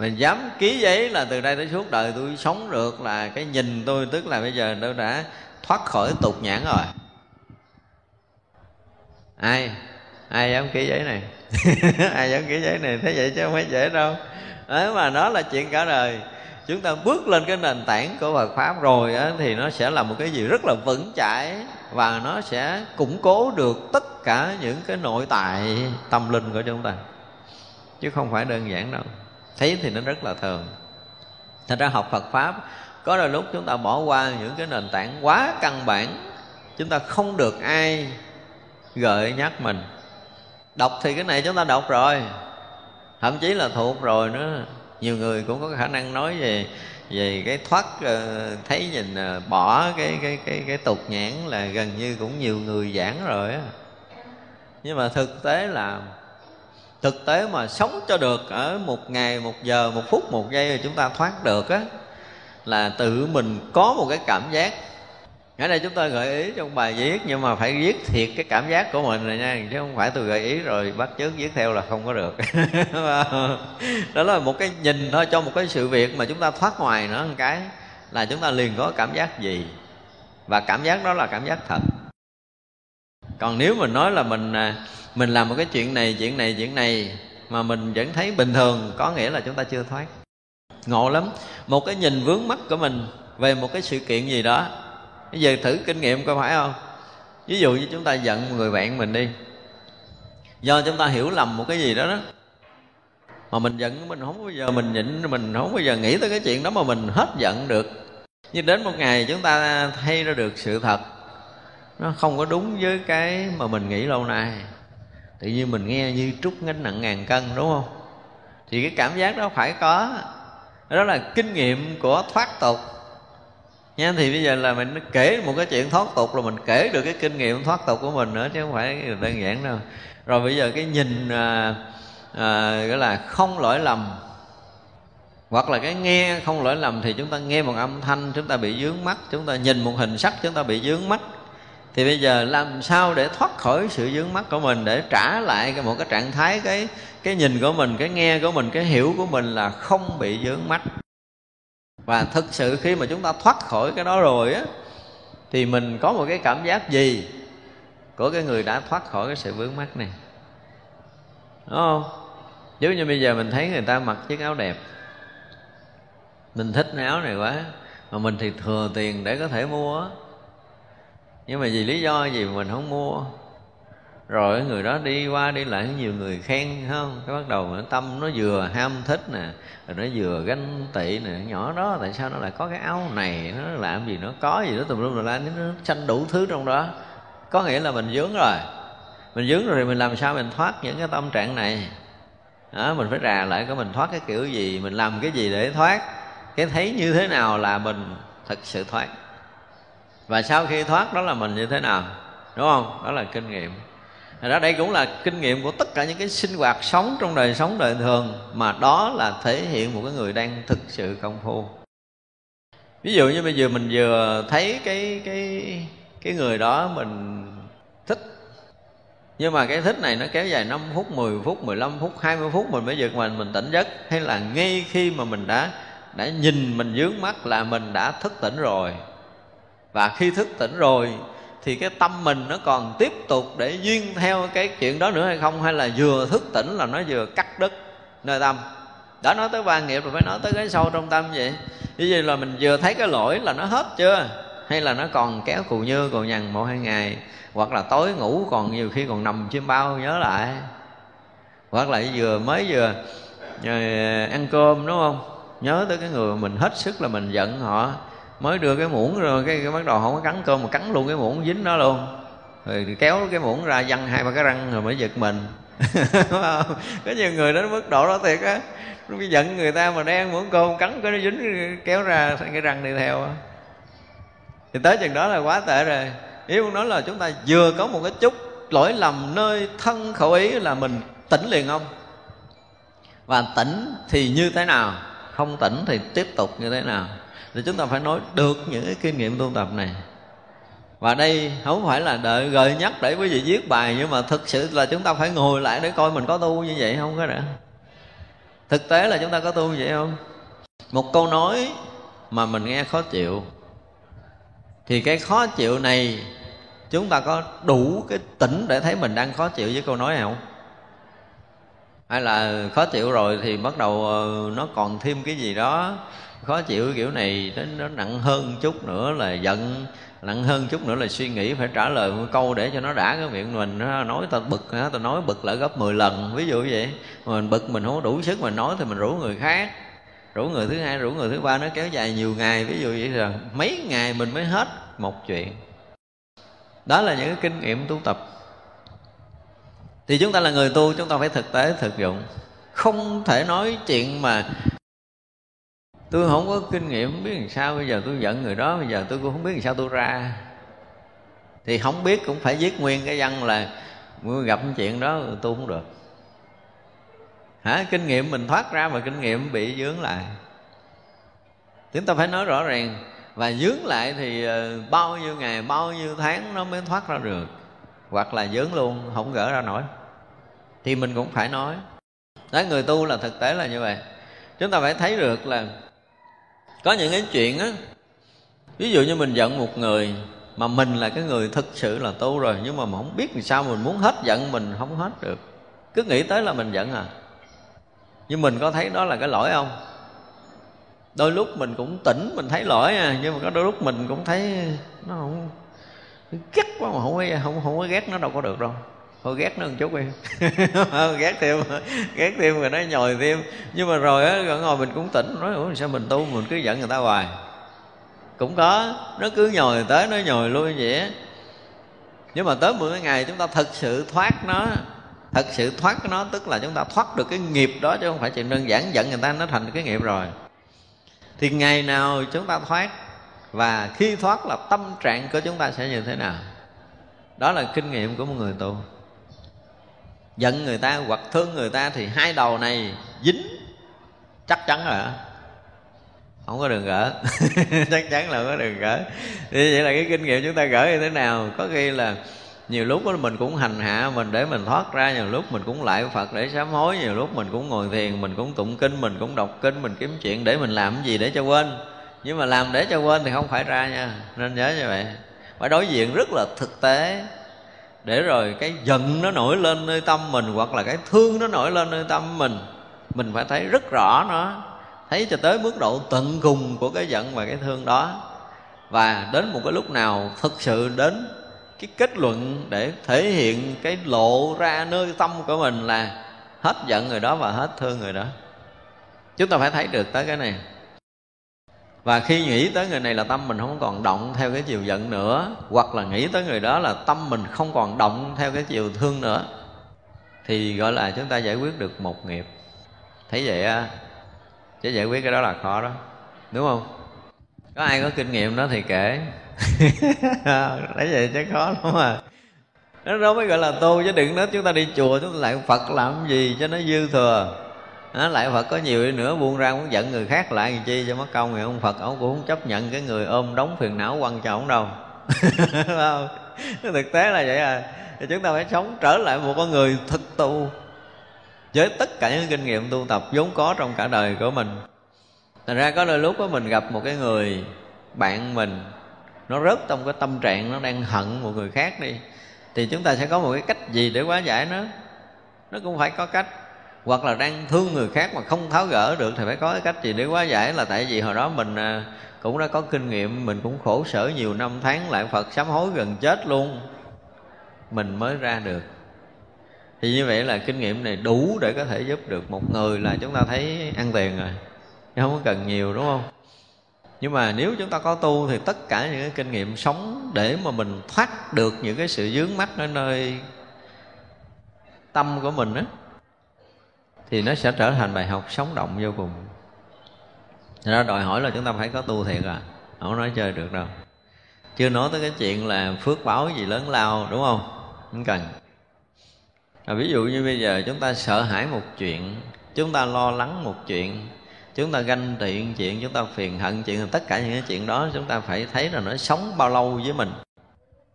Mình dám ký giấy là từ đây tới suốt đời tôi sống được là cái nhìn tôi tức là bây giờ tôi đã thoát khỏi tục nhãn rồi. Ai? Ai dám ký giấy này? Ai dám ký giấy này? Thế vậy chứ không phải dễ đâu. Đấy mà nó là chuyện cả đời. Chúng ta bước lên cái nền tảng của Phật pháp rồi á, thì nó sẽ là một cái gì rất là vững chãi và nó sẽ củng cố được tất cả những cái nội tại tâm linh của chúng ta. Chứ không phải đơn giản đâu thấy thì nó rất là thường thành ra học Phật pháp, có đôi lúc chúng ta bỏ qua những cái nền tảng quá căn bản, chúng ta không được ai gợi nhắc mình. Đọc thì cái này chúng ta đọc rồi, thậm chí là thuộc rồi nữa. Nhiều người cũng có khả năng nói về về cái thoát ờ, thấy nhìn ờ, bỏ cái cái cái cái tục nhãn là gần như cũng nhiều người giảng rồi á. Nhưng mà thực tế là thực tế mà sống cho được ở một ngày, một giờ, một phút, một giây thì chúng ta thoát được á, là tự mình có một cái cảm giác. Ở đây chúng ta gợi ý trong bài viết, nhưng mà phải viết thiệt cái cảm giác của mình rồi nha, chứ không phải tôi gợi ý rồi bắt chước viết theo là không có được. Đó là một cái nhìn thôi, cho một cái sự việc mà chúng ta thoát ngoài nữa một cái là chúng ta liền có cảm giác gì. Và cảm giác đó là cảm giác thật. Còn nếu mình nói là mình à, mình làm một cái chuyện này chuyện này chuyện này mà mình vẫn thấy bình thường, có nghĩa là chúng ta chưa thoát. Ngộ lắm. Một cái nhìn vướng mắt của mình về một cái sự kiện gì đó. Bây giờ thử kinh nghiệm coi phải không? Ví dụ như chúng ta giận một người bạn mình đi. Do chúng ta hiểu lầm một cái gì đó đó. Mà mình giận mình không bao giờ, mình nhịn, mình không bao giờ nghĩ tới cái chuyện đó mà mình hết giận được. Nhưng đến một ngày chúng ta thay ra được sự thật. Nó không có đúng với cái mà mình nghĩ lâu nay tự nhiên mình nghe như trút gánh nặng ngàn cân đúng không? Thì cái cảm giác đó phải có. Đó là kinh nghiệm của thoát tục. Nha thì bây giờ là mình kể một cái chuyện thoát tục là mình kể được cái kinh nghiệm thoát tục của mình nữa chứ không phải đơn giản đâu. Rồi bây giờ cái nhìn à, à, gọi là không lỗi lầm. Hoặc là cái nghe không lỗi lầm thì chúng ta nghe một âm thanh chúng ta bị dướng mắt chúng ta nhìn một hình sắc chúng ta bị dướng mắt thì bây giờ làm sao để thoát khỏi sự dướng mắt của mình, để trả lại cái một cái trạng thái, cái cái nhìn của mình, cái nghe của mình, cái hiểu của mình là không bị dướng mắt và thực sự khi mà chúng ta thoát khỏi cái đó rồi á, thì mình có một cái cảm giác gì của cái người đã thoát khỏi cái sự vướng mắt này? Đúng không? Giống như bây giờ mình thấy người ta mặc chiếc áo đẹp. Mình thích cái áo này quá, mà mình thì thừa tiền để có thể mua nhưng mà vì lý do gì mình không mua? Rồi người đó đi qua đi lại nhiều người khen không? Cái bắt đầu mà tâm nó vừa ham thích nè rồi nó vừa ganh tị nè. Nhỏ đó tại sao nó lại có cái áo này? Nó làm gì nó có gì đó tùm lum rồi la nó sanh đủ thứ trong đó. Có nghĩa là mình dướng rồi. Mình dướng rồi thì mình làm sao mình thoát những cái tâm trạng này? Đó, mình phải rà lại có mình thoát cái kiểu gì mình làm cái gì để thoát? Cái thấy như thế nào là mình thật sự thoát? Và sau khi thoát đó là mình như thế nào? Đúng không? Đó là kinh nghiệm. Đó đây cũng là kinh nghiệm của tất cả những cái sinh hoạt sống trong đời sống đời thường mà đó là thể hiện một cái người đang thực sự công phu. Ví dụ như bây giờ mình vừa thấy cái cái cái người đó mình thích. Nhưng mà cái thích này nó kéo dài 5 phút, 10 phút, 15 phút, 20 phút mình mới giật mình mình tỉnh giấc. Hay là ngay khi mà mình đã đã nhìn mình dướng mắt là mình đã thức tỉnh rồi và khi thức tỉnh rồi, thì cái tâm mình nó còn tiếp tục để duyên theo cái chuyện đó nữa hay không? Hay là vừa thức tỉnh là nó vừa cắt đứt nơi tâm? Đã nói tới ba nghiệp rồi phải nói tới cái sâu trong tâm vậy. Như vậy là mình vừa thấy cái lỗi là nó hết chưa? Hay là nó còn kéo cù như còn nhằn một hai ngày? Hoặc là tối ngủ còn nhiều khi còn nằm chim bao, nhớ lại. Hoặc là vừa mới vừa ờ, ăn cơm, đúng không? Nhớ tới cái người mình hết sức là mình giận họ mới đưa cái muỗng rồi cái, cái bắt đầu không có cắn cơm mà cắn luôn cái muỗng dính đó luôn. Rồi kéo cái muỗng ra văng hai ba cái răng rồi mới giật mình. Có nhiều người đến mức độ đó thiệt á. Nó giận người ta mà đang muỗng cơm cắn cái nó dính kéo ra cái răng đi theo thì tới chừng đó là quá tệ rồi. Ý muốn nói là chúng ta vừa có một cái chút lỗi lầm nơi thân khẩu ý là mình tỉnh liền không? Và tỉnh thì như thế nào? Không tỉnh thì tiếp tục như thế nào thì chúng ta phải nói được những cái kinh nghiệm tu tập này. Và đây không phải là đợi gợi nhắc để quý vị viết bài, nhưng mà thực sự là chúng ta phải ngồi lại để coi mình có tu như vậy không có đã thực tế là chúng ta có tu như vậy không? Một câu nói mà mình nghe khó chịu. Thì cái khó chịu này, chúng ta có đủ cái tỉnh để thấy mình đang khó chịu với câu nói này không? Hay là khó chịu rồi thì bắt đầu ờ, nó còn thêm cái gì đó khó chịu kiểu này nó, nó nặng hơn chút nữa là giận nặng hơn chút nữa là suy nghĩ phải trả lời một câu để cho nó đã cái miệng mình nó nói tao bực tao nói bực lại gấp 10 lần ví dụ vậy. Mà mình bực mình không có đủ sức mình nói thì mình rủ người khác. Rủ người thứ hai rủ người thứ ba nó kéo dài nhiều ngày ví dụ vậy rồi. Mấy ngày mình mới hết một chuyện. Đó là những cái kinh nghiệm tu tập. Thì chúng ta là người tu chúng ta phải thực tế thực dụng. Không thể nói chuyện mà tôi không có kinh nghiệm không biết làm sao, bây giờ tôi giận người đó, bây giờ tôi cũng không biết làm sao tôi ra. Thì không biết cũng phải viết nguyên cái văn là gặp chuyện đó, tôi không được. Hả? Kinh nghiệm mình thoát ra mà kinh nghiệm bị dướng lại. Chúng ta phải nói rõ ràng, và dướng lại thì ờ, bao nhiêu ngày, bao nhiêu tháng nó mới thoát ra được, hoặc là dướng luôn, không gỡ ra nổi. Thì mình cũng phải nói. Đó người tu là thực tế là như vậy. Chúng ta phải thấy được là có những cái chuyện á, ví dụ như mình giận một người mà mình là cái người thực sự là tu rồi, nhưng mà mình không biết làm sao mình muốn hết giận mình, không hết được. Cứ nghĩ tới là mình giận à. Nhưng mình có thấy đó là cái lỗi không? Đôi lúc mình cũng tỉnh, mình thấy lỗi à nhưng mà có đôi lúc mình cũng thấy nó không, ghét quá mà không có, không không có ghét, nó đâu có được đâu thôi ghét nó một chút đi. Ghét thêm ghét thêm rồi nó nhồi thêm. Nhưng mà rồi á ngồi mình cũng tỉnh. Nói, ủa, sao mình tu mình cứ giận người ta hoài? Cũng có. Nó cứ nhồi tới, nó nhồi luôn vậy á. Nhưng mà tới 10 ngày chúng ta thật sự thoát nó, thật sự thoát nó, tức là chúng ta thoát được cái nghiệp đó chứ không phải chuyện đơn giản giận người ta nó thành cái nghiệp rồi. Thì ngày nào chúng ta thoát và khi thoát là tâm trạng của chúng ta sẽ như thế nào? Đó là kinh nghiệm của một người tu giận người ta, hoặc thương người ta thì hai đầu này dính. Chắc chắn rồi không có đường gỡ. Chắc chắn là không có đường gỡ. Thì vậy là cái kinh nghiệm chúng ta gỡ như thế nào? Có khi là nhiều lúc đó mình cũng hành hạ mình để mình thoát ra, nhiều lúc mình cũng lại phật để sám hối, nhiều lúc mình cũng ngồi thiền, mình cũng tụng kinh, mình cũng đọc kinh, mình kiếm chuyện để mình làm cái gì để cho quên. Nhưng mà làm để cho quên thì không phải ra nha. Nên nhớ như vậy. Phải đối diện rất là thực tế để rồi cái giận nó nổi lên nơi tâm mình, hoặc là cái thương nó nổi lên nơi tâm mình mình phải thấy rất rõ nó, thấy cho tới mức độ tận cùng của cái giận và cái thương đó. Và đến một cái lúc nào thực sự đến cái kết luận để thể hiện cái lộ ra nơi tâm của mình là hết giận người đó và hết thương người đó. Chúng ta phải thấy được tới cái này và khi nghĩ tới người này là tâm mình không còn động theo cái chiều giận nữa. Hoặc là nghĩ tới người đó là tâm mình không còn động theo cái chiều thương nữa. Thì gọi là chúng ta giải quyết được một nghiệp. Thấy vậy á, chứ giải quyết cái đó là khó đó. Đúng không? Có ai có kinh nghiệm đó thì kể. Thấy vậy chứ khó lắm à. Nó đó mới gọi là tu, chứ đừng nói chúng ta đi chùa, chúng ta lại phật làm gì cho nó dư thừa đó, lại phật có nhiều đi nữa buông ra muốn giận người khác lại làm chi cho mất công thì ông phật ông cũng không chấp nhận cái người ôm đóng phiền não quăng cho ổng đâu. Thực tế là vậy à. Thì chúng ta phải sống trở lại một con người thực tu với tất cả những kinh nghiệm tu tập vốn có trong cả đời của mình. Thành ra có đôi lúc đó mình gặp một cái người bạn mình nó rớt trong cái tâm trạng nó đang hận một người khác đi thì chúng ta sẽ có một cái cách gì để hóa giải nó? Nó cũng phải có cách hoặc là đang thương người khác mà không tháo gỡ được thì phải có cái cách gì. Để quá giải là tại vì hồi đó mình à, cũng đã có kinh nghiệm, mình cũng khổ sở nhiều năm tháng lại phật sám hối gần chết luôn, mình mới ra được. Thì như vậy là kinh nghiệm này đủ để có thể giúp được một người là chúng ta thấy ăn tiền rồi không có cần nhiều, đúng không? Nhưng mà nếu chúng ta có tu thì tất cả những cái kinh nghiệm sống để mà mình thoát được những cái sự dướng mắt ở nơi tâm của mình á thì nó sẽ trở thành bài học sống động vô cùng. Thật ra đòi hỏi là chúng ta phải có tu thiệt à Không nói chơi được đâu. Chưa nói tới cái chuyện là phước báo gì lớn lao đúng không? Không cần. À, Ví dụ như bây giờ chúng ta sợ hãi một chuyện Chúng ta lo lắng một chuyện chúng ta ganh tị chuyện chúng ta phiền hận chuyện tất cả những cái chuyện đó chúng ta phải thấy là nó sống bao lâu với mình.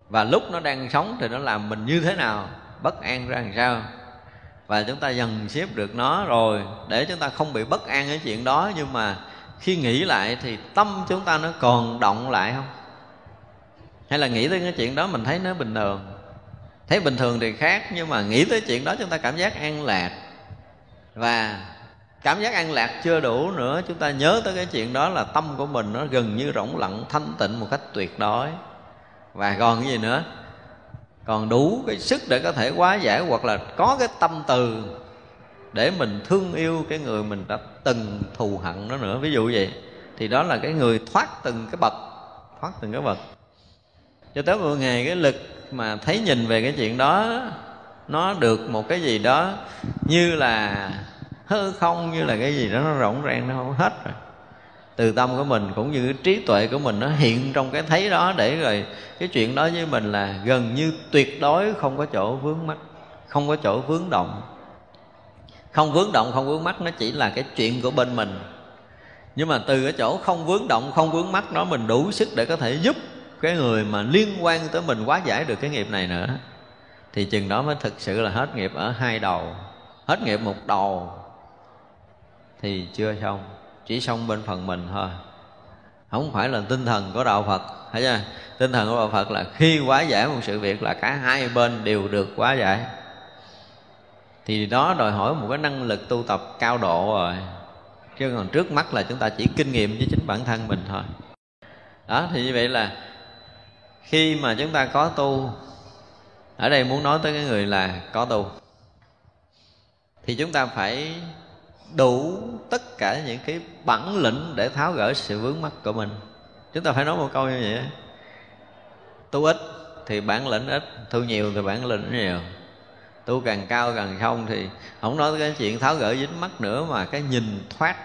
Và lúc nó đang sống thì nó làm mình như thế nào bất an ra làm sao và chúng ta dần xếp được nó rồi, để chúng ta không bị bất an cái chuyện đó. Nhưng mà khi nghĩ lại thì tâm chúng ta nó còn động lại không? Hay là nghĩ tới cái chuyện đó mình thấy nó bình thường? Thấy bình thường thì khác, nhưng mà nghĩ tới chuyện đó chúng ta cảm giác an lạc. Và cảm giác an lạc chưa đủ nữa, chúng ta nhớ tới cái chuyện đó là tâm của mình nó gần như rỗng lặng, thanh tịnh một cách tuyệt đối. Và còn cái gì nữa? Còn đủ cái sức để có thể hóa giải hoặc là có cái tâm từ để mình thương yêu cái người mình đã từng thù hận nó nữa. Ví dụ vậy, thì đó là cái người thoát từng cái bậc, thoát từng cái bậc. Cho tới một ngày cái lực mà thấy nhìn về cái chuyện đó, nó được một cái gì đó như là hư không, như là cái gì đó nó rỗng rang, nó không hết rồi từ tâm của mình cũng như cái trí tuệ của mình nó hiện trong cái thấy đó để rồi cái chuyện đó với mình là gần như tuyệt đối không có chỗ vướng mắt không có chỗ vướng động. Không vướng động, không vướng mắt nó chỉ là cái chuyện của bên mình. Nhưng mà từ cái chỗ không vướng động, không vướng mắt đó mình đủ sức để có thể giúp cái người mà liên quan tới mình quá giải được cái nghiệp này nữa. Thì chừng đó mới thực sự là hết nghiệp ở hai đầu, hết nghiệp một đầu thì chưa xong chỉ xong bên phần mình thôi. Không phải là tinh thần của đạo phật, thấy chưa? Tinh thần của đạo phật là khi quá giải một sự việc là cả hai bên đều được quá giải thì đó đòi hỏi một cái năng lực tu tập cao độ rồi. Chứ còn trước mắt là chúng ta chỉ kinh nghiệm với chính bản thân mình thôi. Đó, thì như vậy là khi mà chúng ta có tu, ở đây muốn nói tới cái người là có tu, thì chúng ta phải đủ tất cả những cái bản lĩnh để tháo gỡ sự vướng mắc của mình. Chúng ta phải nói một câu như vậy. Tu ít thì bản lĩnh ít tu nhiều thì bản lĩnh nhiều. Tu càng cao càng không thì không nói cái chuyện tháo gỡ dính mắt nữa mà cái nhìn thoát.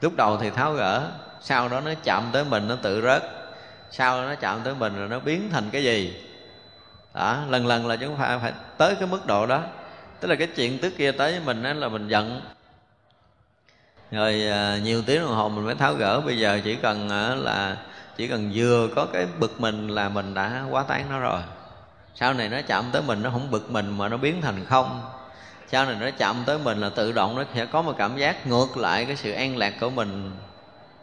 Lúc đầu thì tháo gỡ, sau đó nó chạm tới mình, nó tự rớt. Sau đó nó chạm tới mình rồi nó biến thành cái gì? Đó, lần lần là chúng ta phải tới cái mức độ đó tức là cái chuyện trước kia tới với mình đó là mình giận. Rồi à, nhiều tiếng đồng hồ mình mới tháo gỡ. Bây giờ chỉ cần à, là chỉ cần vừa có cái bực mình là mình đã quá tán nó rồi. Sau này nó chạm tới mình, nó không bực mình mà nó biến thành không. Sau này nó chạm tới mình là tự động nó sẽ có một cảm giác ngược lại cái sự an lạc của mình,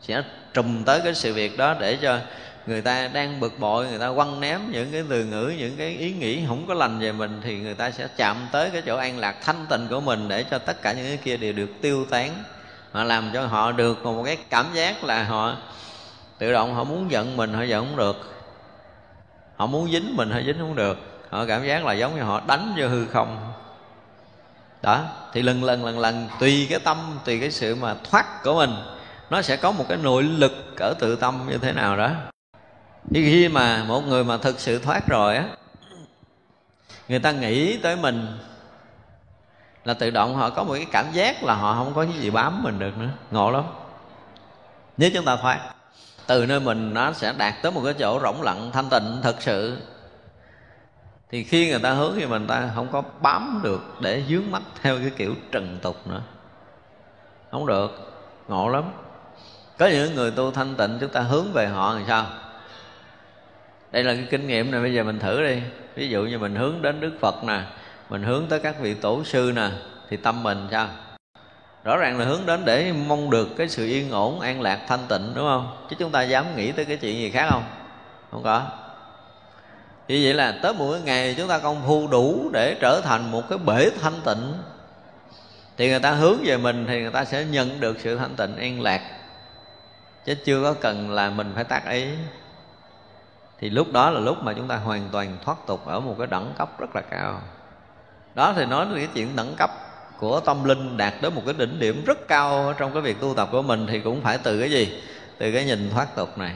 sẽ trùm tới cái sự việc đó để cho người ta đang bực bội, người ta quăng ném những cái từ ngữ, những cái ý nghĩ không có lành về mình thì người ta sẽ chạm tới cái chỗ an lạc thanh tịnh của mình để cho tất cả những cái kia đều được tiêu tán. Mà làm cho họ được một cái cảm giác là họ tự động họ muốn giận mình, họ giận không được. Họ muốn dính mình, họ dính không được. Họ cảm giác là giống như họ đánh vô hư không. Đó, thì lần lần lần lần, tùy cái tâm, tùy cái sự mà thoát của mình, nó sẽ có một cái nội lực ở tự tâm như thế nào đó thì khi mà một người mà thực sự thoát rồi á, người ta nghĩ tới mình là tự động họ có một cái cảm giác là họ không có cái gì bám mình được nữa. Ngộ lắm. Nếu chúng ta thoát, từ nơi mình nó sẽ đạt tới một cái chỗ rỗng lặng, thanh tịnh thật sự. Thì khi người ta hướng thì mình, ta không có bám được để dướng mắt theo cái kiểu trần tục nữa. Không được. Ngộ lắm. Có những người tu thanh tịnh, chúng ta hướng về họ thì sao? Đây là cái kinh nghiệm này bây giờ mình thử đi. Ví dụ như mình hướng đến đức phật nè, mình hướng tới các vị tổ sư nè, thì tâm mình sao? Rõ ràng là hướng đến để mong được cái sự yên ổn, an lạc, thanh tịnh, đúng không? Chứ chúng ta dám nghĩ tới cái chuyện gì khác không? Không có. Như vậy là tới mỗi ngày chúng ta công phu đủ để trở thành một cái bể thanh tịnh, thì người ta hướng về mình thì người ta sẽ nhận được sự thanh tịnh, an lạc. Chứ chưa có cần là mình phải tác ý thì lúc đó là lúc mà chúng ta hoàn toàn thoát tục ở một cái đẳng cấp rất là cao. Đó thì nói đến cái chuyện đẳng cấp của tâm linh đạt đến một cái đỉnh điểm rất cao trong cái việc tu tập của mình thì cũng phải từ cái gì? Từ cái nhìn thoát tục này.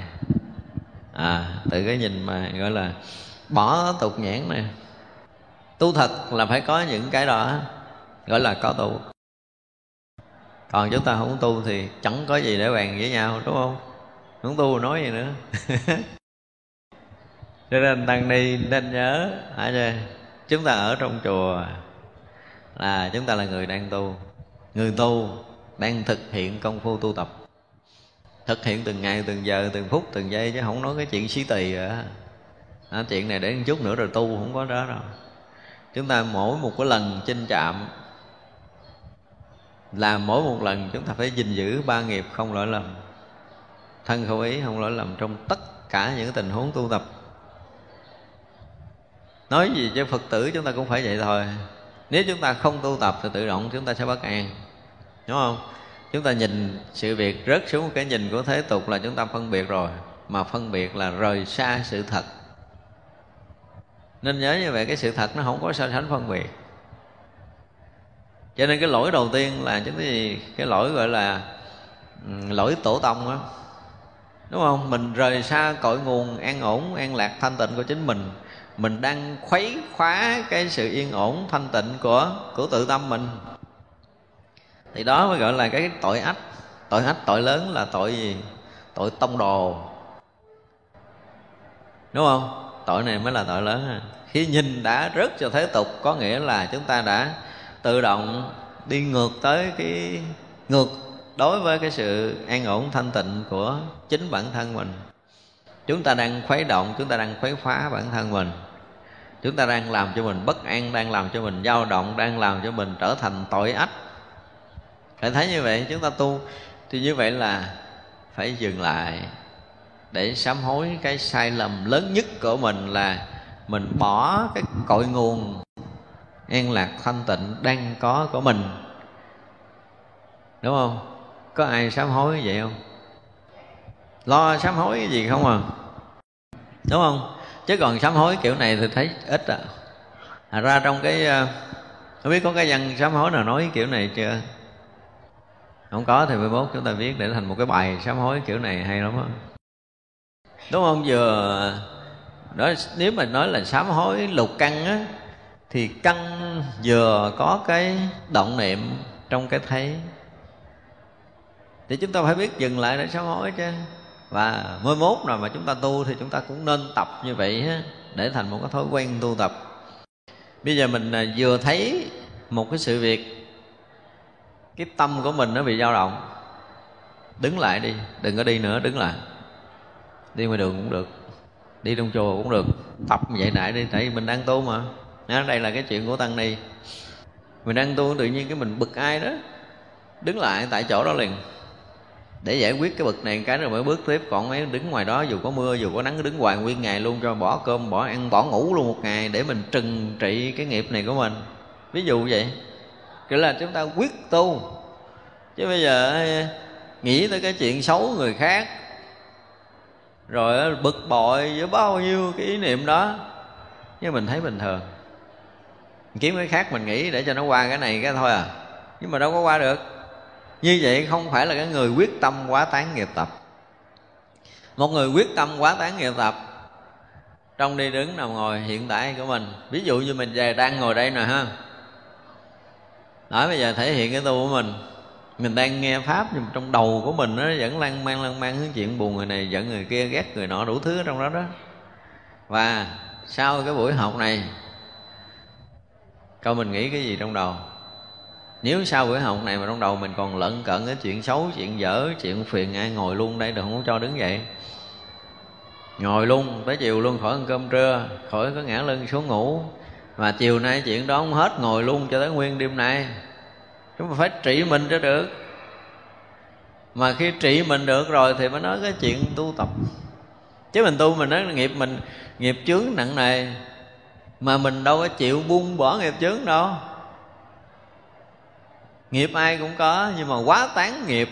À từ cái nhìn mà gọi là bỏ tục nhãn này. Tu thật là phải có những cái đó, gọi là có tu. Còn chúng ta không tu thì chẳng có gì để bàn với nhau, đúng không? Không tu nói gì nữa? cho nên tăng ni nên nhớ, hả chưa chúng ta ở trong chùa là chúng ta là người đang tu. Người tu đang thực hiện công phu tu tập. Thực hiện từng ngày, từng giờ, từng phút, từng giây chứ không nói cái chuyện xí tỳ à. à chuyện này để một chút nữa rồi tu không có đó đâu. Chúng ta mỗi một cái lần chinh chạm là mỗi một lần chúng ta phải gìn giữ ba nghiệp không lỗi lầm. Thân khẩu ý không lỗi lầm trong tất cả những tình huống tu tập nói gì cho phật tử chúng ta cũng phải vậy thôi. Nếu chúng ta không tu tập thì tự động chúng ta sẽ bất an. Đúng không? Chúng ta nhìn sự việc rớt xuống cái nhìn của thế tục là chúng ta phân biệt rồi, mà phân biệt là rời xa sự thật. Nên nhớ như vậy, cái sự thật nó không có so sánh phân biệt. Cho nên cái lỗi đầu tiên là chính cái gì? Cái lỗi gọi là ừ, lỗi tổ tông á. Đúng không? Mình rời xa cội nguồn, an ổn, an lạc thanh tịnh của chính mình mình đang khuấy khóa cái sự yên ổn, thanh tịnh của của tự tâm mình. Thì đó mới gọi là cái tội ách tội ách tội lớn là tội gì? Tội tông đồ. Đúng không? Tội này mới là tội lớn khi nhìn đã rớt cho thế tục, có nghĩa là chúng ta đã tự động đi ngược tới cái, ngược đối với cái sự an ổn, thanh tịnh của chính bản thân mình. Chúng ta đang khuấy động, chúng ta đang khuấy phá bản thân mình chúng ta đang làm cho mình bất an, đang làm cho mình dao động, đang làm cho mình trở thành tội ách phải thấy như vậy, chúng ta tu. Thì như vậy là phải dừng lại để sám hối cái sai lầm lớn nhất của mình là mình bỏ cái cội nguồn an lạc thanh tịnh đang có của mình. Đúng không? Có ai sám hối vậy không? Lo sám hối cái gì không à? Đúng không? Chứ còn sám hối kiểu này thì thấy ít à, Thật ra trong cái ờ, không biết có cái văn sám hối nào nói kiểu này chưa? Không có thì 11 chúng ta viết để thành một cái bài sám hối kiểu này hay lắm á. Đúng không? Vừa ờ, đó nếu mà nói là sám hối lục căn á thì căn vừa có cái động niệm trong cái thấy. Thì chúng ta phải biết dừng lại để sám hối chứ và mới mốt rồi mà chúng ta tu thì chúng ta cũng nên tập như vậy để thành một cái thói quen tu tập. Bây giờ mình à, vừa thấy một cái sự việc cái tâm của mình nó bị dao động. Đứng lại đi đừng có đi nữa đứng lại. Đi ngoài đường cũng được đi trong chùa cũng được. Tập vậy lại đi tại vì mình đang tu mà. Đó, đây là cái chuyện của tăng ni. Mình đang tu tự nhiên cái mình bực ai đó đứng lại tại chỗ đó liền để giải quyết cái bực này cái rồi mới bước tiếp. Còn mấy đứng ngoài đó, dù có mưa, dù có nắng đứng hoài nguyên ngày luôn cho bỏ cơm, bỏ ăn, bỏ ngủ luôn một ngày để mình trừng trị cái nghiệp này của mình. Ví dụ vậy. Kiểu là chúng ta quyết tu. Chứ bây giờ ờ, nghĩ tới cái chuyện xấu người khác, rồi ờ, bực bội với bao nhiêu cái ý niệm đó, nhưng mình thấy bình thường. Kiếm cái khác mình nghĩ để cho nó qua cái này cái thôi à. Nhưng mà đâu có qua được như vậy không phải là cái người quyết tâm quá tán nghiệp tập. Một người quyết tâm quá tán nghiệp tập, trong đi đứng nằm ngồi hiện tại của mình. Ví dụ như mình về đang ngồi đây nè ha. Nói bây giờ thể hiện cái tu của mình. Mình đang nghe pháp nhưng trong đầu của mình nó vẫn lan man lan man hướng chuyện buồn người này, giận người kia, ghét người nọ, đủ thứ ở trong đó đó. Và sau cái buổi học này coi mình nghĩ cái gì trong đầu? Nếu sau buổi học này mà trong đầu mình còn lận cận cái chuyện xấu, chuyện dở, chuyện phiền, ai ngồi luôn đây đừng không cho đứng dậy? Ngồi luôn, tới chiều luôn khỏi ăn cơm trưa, khỏi có ngã lưng xuống ngủ. Mà chiều nay chuyện đó không hết, ngồi luôn cho tới nguyên đêm nay. Chúng ta phải trị mình cho được. Mà khi trị mình được rồi thì mới nói cái chuyện tu tập. Chứ mình tu mình nói nghiệp mình, nghiệp chướng nặng nề, mà mình đâu có chịu buông bỏ nghiệp chướng đâu nghiệp ai cũng có, nhưng mà quá tán nghiệp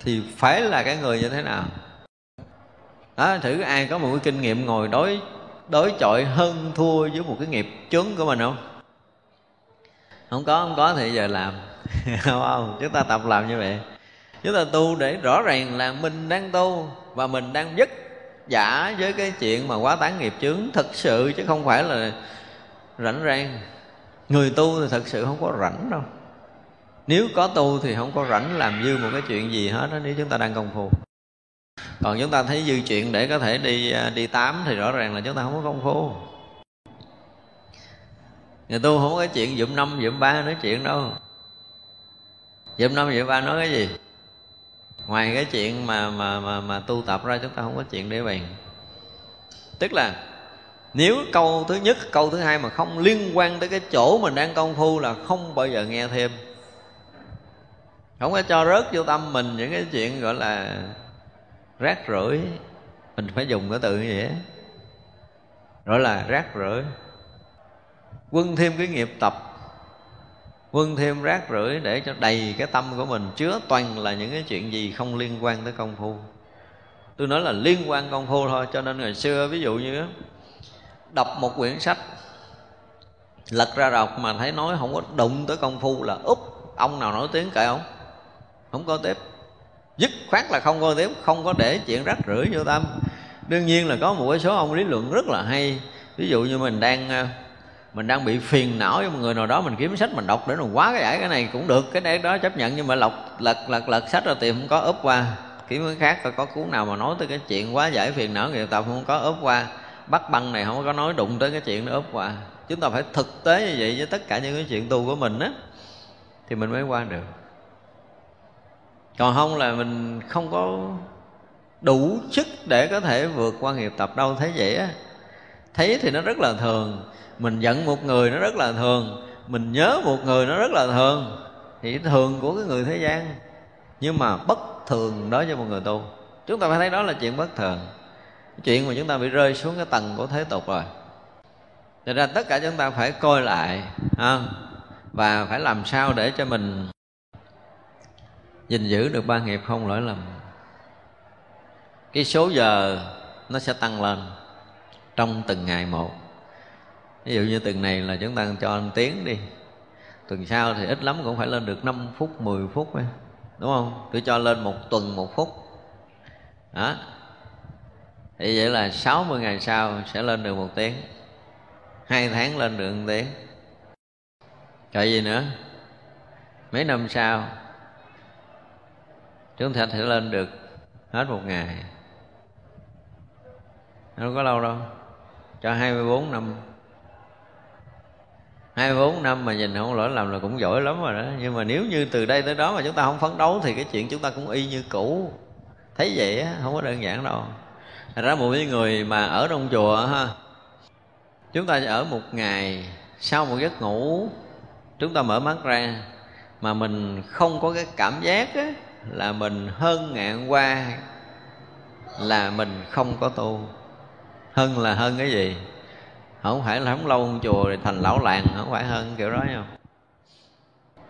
thì phải là cái người như thế nào? Đó, thử ai có một cái kinh nghiệm ngồi đối đối chọi hơn thua với một cái nghiệp chướng của mình không? Không có không có thì giờ làm. Không không, chúng ta tập làm như vậy. Chúng ta tu để rõ ràng là mình đang tu và mình đang dứt giả với cái chuyện mà quá tán nghiệp chướng. Thật sự chứ không phải là rảnh rang. Người tu thì thật sự không có rảnh đâu nếu có tu thì không có rảnh làm dư một cái chuyện gì hết đó, nếu chúng ta đang công phu. Còn chúng ta thấy dư chuyện để có thể đi à, đi tám thì rõ ràng là chúng ta không có công phu. Người tu không có cái chuyện dụm năm, dụm ba nói chuyện đâu. Dụm năm, dụm ba nói cái gì? Ngoài cái chuyện mà mà mà mà tu tập ra, chúng ta không có chuyện để bàn tức là, nếu câu thứ nhất, câu thứ hai mà không liên quan tới cái chỗ mình đang công phu là không bao giờ nghe thêm không có cho rớt vô tâm mình những cái chuyện gọi là rác rưởi. Mình phải dùng cái từ như vậy gọi là rác rưởi. Quân thêm cái nghiệp tập. Quân thêm rác rưởi để cho đầy cái tâm của mình chứa toàn là những cái chuyện gì không liên quan tới công phu. Tôi nói là liên quan công phu thôi, cho nên ngày xưa ví dụ như đọc một quyển sách, lật ra đọc mà thấy nói không có đụng tới công phu là úp, ông nào nổi tiếng kệ không? Không có tiếp. Dứt khoát là không có tiếp, không có để chuyện rắc rưởi vô tâm. Đương nhiên là có một cái số ông lý luận rất là hay. Ví dụ như mình đang ờ, mình đang bị phiền não với một người nào đó, mình kiếm sách, mình đọc để mình quá cái giải cái này cũng được, cái đấy đó chấp nhận, nhưng mà lọc lật lật lật sách ra tìm không có, úp qua. Kiếm cái khác, coi có cuốn nào mà nói tới cái chuyện quá giải phiền não nghiệp tập không có, úp qua. Bắt băng này không có nói đụng tới cái chuyện đó, úp qua. Chúng ta phải thực tế như vậy với tất cả những cái chuyện tu của mình á, thì mình mới qua được còn không là mình không có đủ sức để có thể vượt qua nghiệp tập đâu, thấy vậy á. Thấy thì nó rất là thường. Mình giận một người nó rất là thường. Mình nhớ một người nó rất là thường. Thì thường của cái người thế gian. Nhưng mà bất thường đối với một người tu. Chúng ta phải thấy đó là chuyện bất thường. Chuyện mà chúng ta bị rơi xuống cái tầng của thế tục rồi. Thật ra tất cả chúng ta phải coi lại, ha? Và phải làm sao để cho mình gìn giữ được ba nghiệp không lỗi lầm. Cái số giờ nó sẽ tăng lên trong từng ngày một. Ví dụ như tuần này là chúng ta cho một tiếng đi. Tuần sau thì ít lắm cũng phải lên được 5 phút 10 phút ấy. đúng không? Tôi cho lên một tuần, một phút. Đó. Thì vậy là 60 ngày sau sẽ lên được một tiếng. Hai tháng lên được một tiếng. Trời gì nữa? Mấy năm sau? Chúng ta sẽ lên được hết một ngày. Nó có lâu đâu. Cho 24 năm. 24 năm mà nhìn không lỗi làm là cũng giỏi lắm rồi đó. Nhưng mà nếu như từ đây tới đó mà chúng ta không phấn đấu Thì cái chuyện chúng ta cũng y như cũ. Thấy vậy á, không có đơn giản đâu. Thật ra một cái người mà ở trong chùa ha Chúng ta ở một ngày Sau một giấc ngủ Chúng ta mở mắt ra Mà mình không có cái cảm giác á, là mình hơn ngạn qua Là mình không có tu. Hơn là hơn cái gì? Không phải là không lâu trong chùa rồi thành lão làng, không phải hơn kiểu đó nhau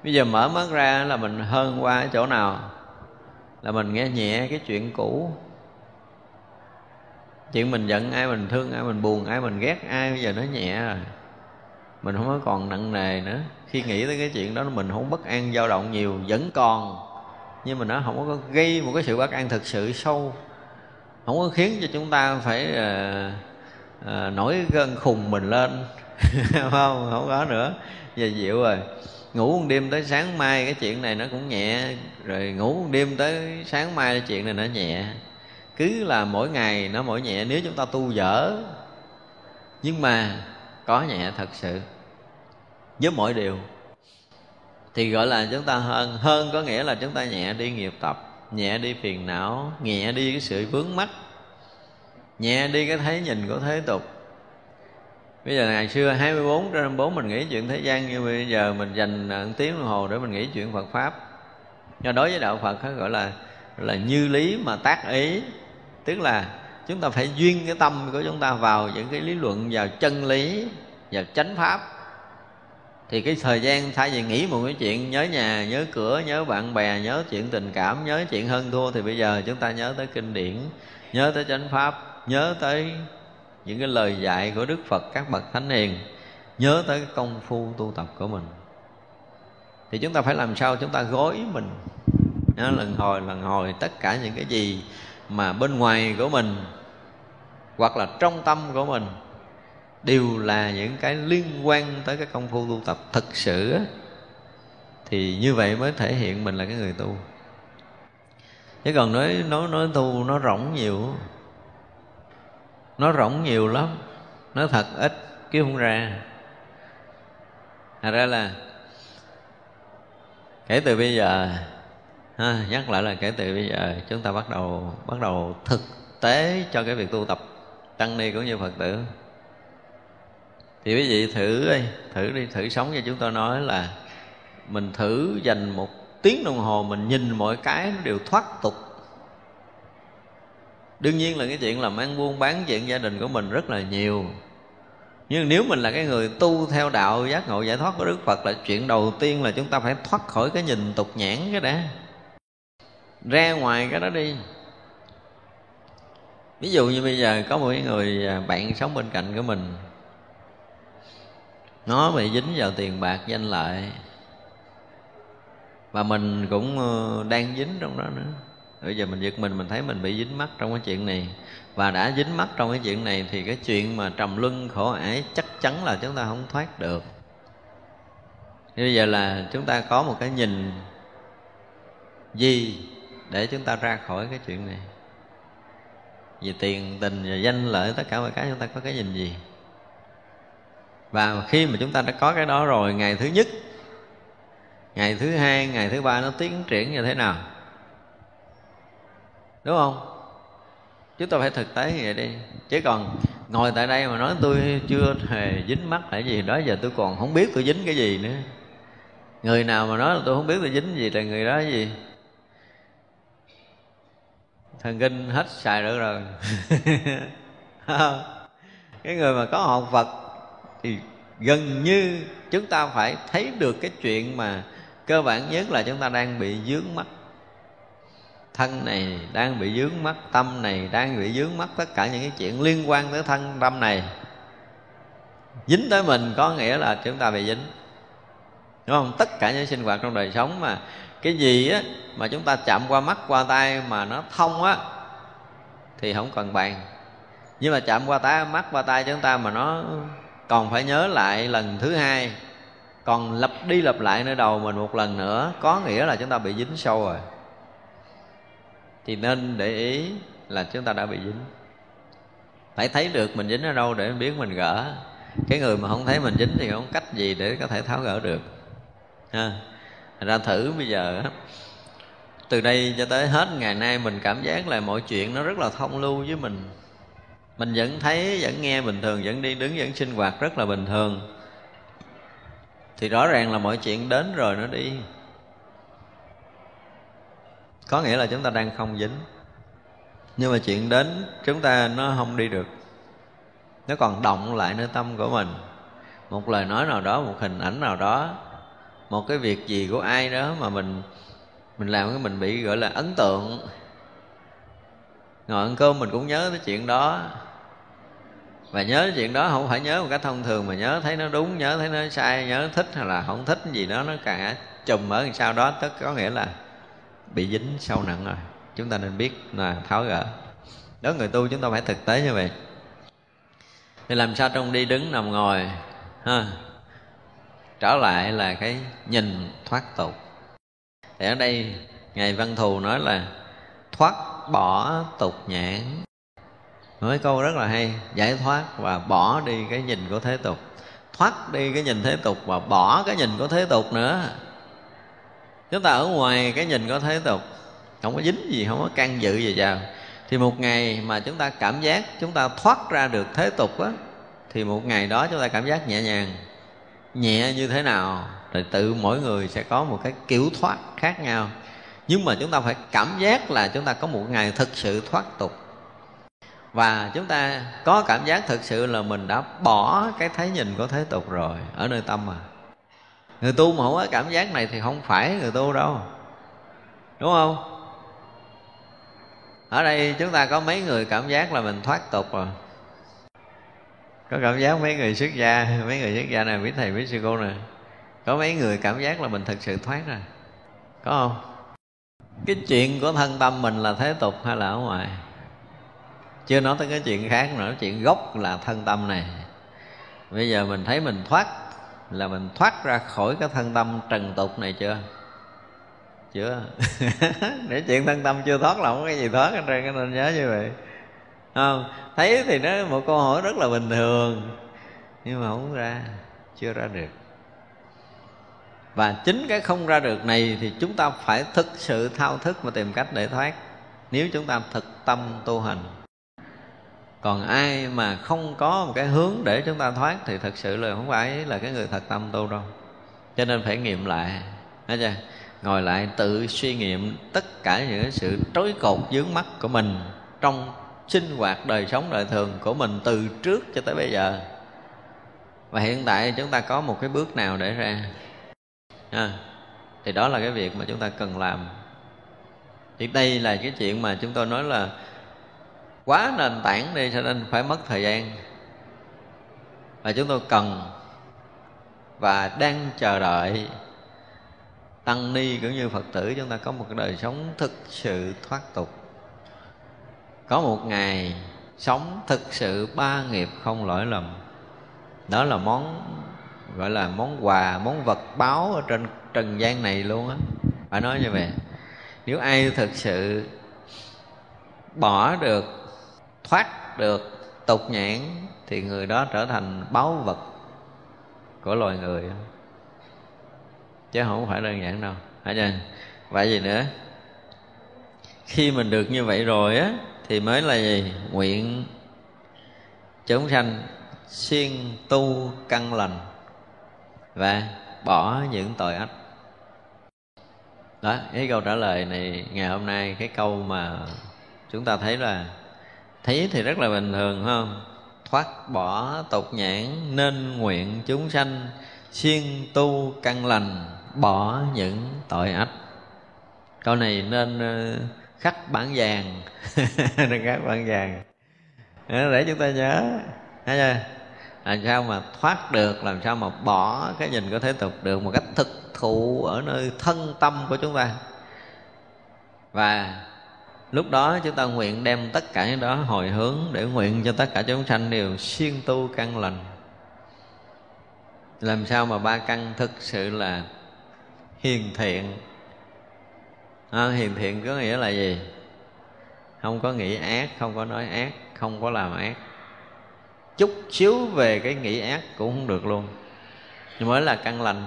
bây giờ mở mắt ra là mình hơn qua chỗ nào? Là mình nghe nhẹ cái chuyện cũ. Chuyện mình giận ai mình thương, ai mình buồn, ai mình ghét, ai bây giờ nó nhẹ rồi. Mình không có còn nặng nề nữa. Khi nghĩ tới cái chuyện đó, mình không bất an, dao động nhiều, vẫn còn nhưng mà nó không có gây một cái sự bất an thực sự sâu. Không có khiến cho chúng ta phải uh, à, nổi gân khùng mình lên. Không? Không có nữa. Giờ dịu rồi. Ngủ một đêm tới sáng mai cái chuyện này nó cũng nhẹ. Rồi ngủ một đêm tới sáng mai cái chuyện này nó nhẹ. Cứ là mỗi ngày nó mỗi nhẹ. Nếu chúng ta tu dở nhưng mà có nhẹ thật sự. Với mọi điều thì gọi là chúng ta hơn hơn có nghĩa là chúng ta nhẹ đi nghiệp tập, nhẹ đi phiền não, nhẹ đi cái sự vướng mắc, nhẹ đi cái thấy nhìn của thế tục. Bây giờ ngày xưa 24 trên 24 mình nghĩ chuyện thế gian, nhưng bây giờ mình dành một tiếng đồng hồ để mình nghĩ chuyện Phật pháp. Do đối với đạo Phật gọi là là như lý mà tác ý. Tức là chúng ta phải duyên cái tâm của chúng ta vào những cái lý luận vào chân lý, vào chánh pháp thì cái thời gian thay vì nghĩ một cái chuyện nhớ nhà, nhớ cửa, nhớ bạn bè, nhớ chuyện tình cảm, nhớ chuyện hơn thua, thì bây giờ chúng ta nhớ tới kinh điển, nhớ tới chánh pháp, nhớ tới những cái lời dạy của đức phật, các bậc thánh hiền, nhớ tới cái công phu tu tập của mình. Thì chúng ta phải làm sao chúng ta gói mình? Nó lần hồi lần hồi, tất cả những cái gì mà bên ngoài của mình hoặc là trong tâm của mình đều là những cái liên quan tới cái công phu tu tập thực sự thì như vậy mới thể hiện mình là cái người tu. Chứ còn nói nói nói tu nó rỗng nhiều nó rỗng nhiều lắm nó thật ít kiếm không ra. Thật ra là kể từ bây giờ ha, nhắc lại là kể từ bây giờ chúng ta bắt đầu bắt đầu thực tế cho cái việc tu tập tăng ni cũng như phật tử thì quý vị thử đi thử đi, thử sống như chúng tôi nói là mình thử dành một tiếng đồng hồ mình nhìn mọi cái nó đều thoát tục. Đương nhiên là cái chuyện làm ăn buôn bán chuyện gia đình của mình rất là nhiều. Nhưng nếu mình là cái người tu theo đạo, giác ngộ, giải thoát của đức phật là chuyện đầu tiên là chúng ta phải thoát khỏi cái nhìn tục nhãn cái đã. Ra ngoài cái đó đi. Ví dụ như bây giờ có một cái người à, bạn sống bên cạnh của mình nó bị dính vào tiền bạc danh lợi. Và mình cũng ờ, đang dính trong đó nữa. Bây giờ mình giật mình mình thấy mình bị dính mắc trong cái chuyện này. Và đã dính mắc trong cái chuyện này thì cái chuyện mà trầm luân khổ ải chắc chắn là chúng ta không thoát được. Thì bây giờ là chúng ta có một cái nhìn gì để chúng ta ra khỏi cái chuyện này? Vì tiền, tình và danh lợi, tất cả mọi cái, chúng ta có cái nhìn gì? Và khi mà chúng ta đã có cái đó rồi, ngày thứ nhất, ngày thứ hai, ngày thứ ba nó tiến triển như thế nào? Đúng không? Chúng ta phải thực tế như vậy đi. Chứ còn ngồi tại đây mà nói tôi chưa hề dính mắt hay gì, đó giờ tôi còn không biết tôi dính cái gì nữa. Người nào mà nói là tôi không biết tôi dính gì là người đó gì? Thần kinh hết xài được rồi. Cái người mà có học Phật thì gần như chúng ta phải thấy được cái chuyện mà cơ bản nhất là chúng ta đang bị dướng mắt thân này đang bị dướng mắt tâm này đang bị dướng mắt tất cả những cái chuyện liên quan tới thân tâm này. Dính tới mình có nghĩa là chúng ta bị dính. Đúng không? Tất cả những sinh hoạt trong đời sống mà cái gì á mà chúng ta chạm qua mắt, qua tay mà nó thông á, thì không cần bàn. Nhưng mà chạm qua tay mắt qua tay chúng ta mà nó còn phải nhớ lại lần thứ hai. Còn lặp đi lặp lại nơi đầu mình một lần nữa, có nghĩa là chúng ta bị dính sâu rồi. Thì nên để ý là chúng ta đã bị dính. Phải thấy được mình dính ở đâu để biết mình gỡ. Cái người mà không thấy mình dính thì không cách gì để có thể tháo gỡ được. Ha. Ra thử bây giờ từ đây cho tới hết ngày nay mình cảm giác là mọi chuyện nó rất là thông lưu với mình mình vẫn thấy, vẫn nghe bình thường, vẫn đi đứng, vẫn sinh hoạt rất là bình thường. Thì rõ ràng là mọi chuyện đến rồi nó đi. Có nghĩa là chúng ta đang không dính. Nhưng mà chuyện đến, chúng ta nó không đi được. Nó còn động lại nơi tâm của mình. Một lời nói nào đó, một hình ảnh nào đó, một cái việc gì của ai đó mà mình mình làm cái mình bị gọi là ấn tượng. Ngồi ăn cơm mình cũng nhớ cái chuyện đó và nhớ chuyện đó không phải nhớ một cách thông thường, mà nhớ thấy nó đúng, nhớ thấy nó sai, nhớ thích hay là không thích gì đó, nó càng chùm ở sau đó, tức có nghĩa là bị dính sâu nặng rồi. Chúng ta nên biết là tháo gỡ. Đó người tu, chúng ta phải thực tế như vậy. Thì làm sao trong đi đứng nằm ngồi, ha, trở lại là cái nhìn thoát tục. Thì ở đây, ngài văn thù nói là thoát bỏ tục nhãn nói câu rất là hay, giải thoát và bỏ đi cái nhìn của thế tục. Thoát đi cái nhìn thế tục và bỏ cái nhìn của thế tục nữa. Chúng ta ở ngoài cái nhìn của thế tục, không có dính gì, không có can dự gì vào. Thì một ngày mà chúng ta cảm giác chúng ta thoát ra được thế tục á, thì một ngày đó chúng ta cảm giác nhẹ nhàng. Nhẹ như thế nào thì tự mỗi người sẽ có một cái kiểu thoát khác nhau. Nhưng mà chúng ta phải cảm giác là chúng ta có một ngày thực sự thoát tục và chúng ta có cảm giác thực sự là mình đã bỏ cái thấy nhìn của thế tục rồi, ở nơi tâm mà. Người tu mà không có cảm giác này thì không phải người tu đâu. Đúng không? Ở đây chúng ta có mấy người cảm giác là mình thoát tục rồi. Có cảm giác mấy người xuất gia, mấy người xuất gia này biết thầy biết sư cô nè có mấy người cảm giác là mình thực sự thoát rồi. Có không? Cái chuyện của thân tâm mình là thế tục hay là ở ngoài? Chưa nói tới cái chuyện khác nữa, chuyện gốc là thân tâm này. Bây giờ mình thấy mình thoát, là mình thoát ra khỏi cái thân tâm trần tục này chưa? Chưa. Để chuyện thân tâm chưa thoát là không có cái gì thoát hết trên cái nên nhớ như vậy. Không, thấy thì nó một câu hỏi rất là bình thường, nhưng mà không ra, chưa ra được. Và chính cái không ra được này thì chúng ta phải thực sự thao thức và tìm cách để thoát, nếu chúng ta thực tâm tu hành còn ai mà không có một cái hướng để chúng ta thoát thì thật sự là không phải là cái người thật tâm tu đâu. Cho nên phải nghiệm lại. Thấy chưa? Ngồi lại tự suy nghiệm tất cả những cái sự trói cột dướng mắt của mình trong sinh hoạt đời sống đời thường của mình từ trước cho tới bây giờ. Và hiện tại chúng ta có một cái bước nào để ra? À, thì đó là cái việc mà chúng ta cần làm. Thì đây là cái chuyện mà chúng tôi nói là quá nền tảng đi cho nên phải mất thời gian. Và chúng tôi cần và đang chờ đợi tăng ni cũng như phật tử chúng ta có một cái đời sống thực sự thoát tục. Có một ngày sống thực sự ba nghiệp không lỗi lầm. Đó là món, gọi là món quà, món vật báo ở trên trần gian này luôn á. Phải nói như vậy. Nếu ai thực sự bỏ được thoát được tục nhãn thì người đó trở thành báu vật của loài người. Chứ không phải đơn giản đâu. Hả chưa vậy gì nữa? Khi mình được như vậy rồi á, thì mới là gì? Nguyện chúng sanh xuyên tu căn lành và bỏ những tội ách đó, cái câu trả lời này ngày hôm nay, cái câu mà chúng ta thấy là thấy thì rất là bình thường không? Thoát bỏ tục nhãn, nên nguyện chúng sanh, siêng tu căn lành, bỏ những tội ách câu này ờ, nên khắc bản vàng. Nên khắc bản vàng. Để chúng ta nhớ. Thấy chưa? Làm sao mà thoát được, làm sao mà bỏ cái nhìn của thế tục được một cách thực thụ ở nơi thân tâm của chúng ta? Và lúc đó chúng ta nguyện đem tất cả những đó hồi hướng để nguyện cho tất cả chúng sanh đều siêng tu căn lành. Làm sao mà ba căn thực sự là hiền thiện? À, hiền thiện có nghĩa là gì? Không có nghĩ ác không có nói ác không có làm ác. Chút xíu về cái nghĩ ác cũng không được luôn. Nhưng mới là căn lành.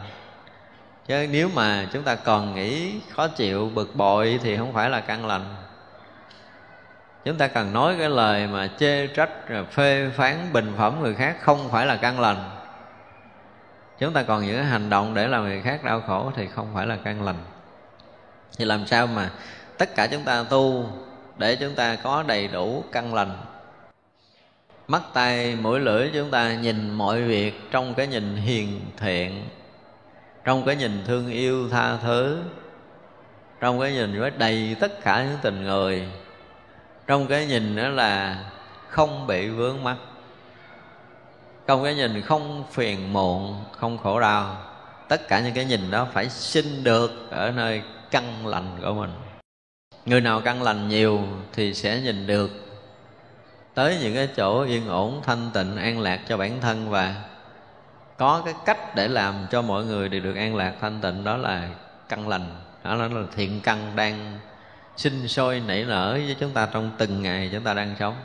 Chứ nếu mà chúng ta còn nghĩ khó chịu bực bội thì không phải là căn lành chúng ta cần nói cái lời mà chê, trách phê phán, bình phẩm người khác không phải là căn lành. Chúng ta còn những hành động để làm người khác đau khổ thì không phải là căn lành. Thì làm sao mà tất cả chúng ta tu để chúng ta có đầy đủ căn lành? Mắt tay mũi, lưỡi chúng ta nhìn mọi việc trong cái nhìn hiền thiện, trong cái nhìn thương yêu tha thứ, trong cái nhìn với đầy tất cả những tình người trong cái nhìn đó là không bị vướng mắc. Trong cái nhìn không phiền muộn, không khổ đau, tất cả những cái nhìn đó phải sinh được ở nơi căn lành của mình. Người nào căn lành nhiều thì sẽ nhìn được. Tới những cái chỗ yên ổn, thanh tịnh, an lạc cho bản thân và có cái cách để làm cho mọi người đều được an lạc, thanh tịnh, đó là căn lành. Đó là thiện căn đang sinh sôi nảy nở với chúng ta trong từng ngày chúng ta đang sống.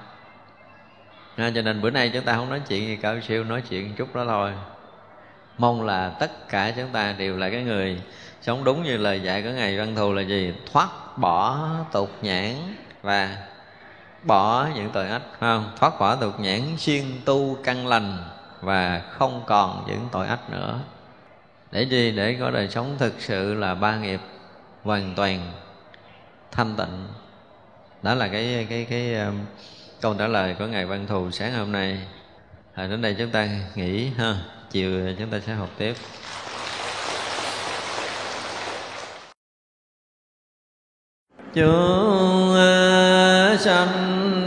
À, cho nên bữa nay chúng ta không nói chuyện gì cao siêu nói chuyện chút đó thôi. Mong là tất cả chúng ta đều là cái người sống đúng như lời dạy của ngài văn thù là gì? Thoát bỏ tục nhãn và bỏ những tội ách không? Thoát bỏ tục nhãn xuyên tu căn lành và không còn những tội ách nữa. Để gì? Để có đời sống thực sự là ba nghiệp hoàn toàn thanh tịnh đó là cái cái cái um, câu trả lời của ngài văn thù sáng hôm nay. À, đến đây chúng ta nghỉ ha. Chiều chúng ta sẽ học tiếp. Chúng sanh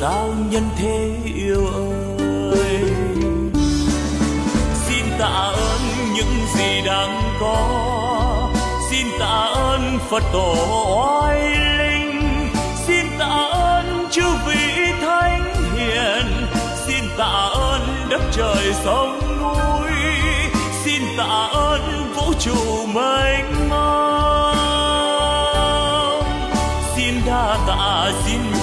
sao nhân thế yêu ơi? Xin tạ ơn những gì đang có. Xin tạ ơn phật tổ oai linh. Xin tạ ơn chư vị thánh hiền. Xin tạ ơn đất trời sông núi. Xin tạ ơn vũ trụ mênh mông. Xin đa tạ, xin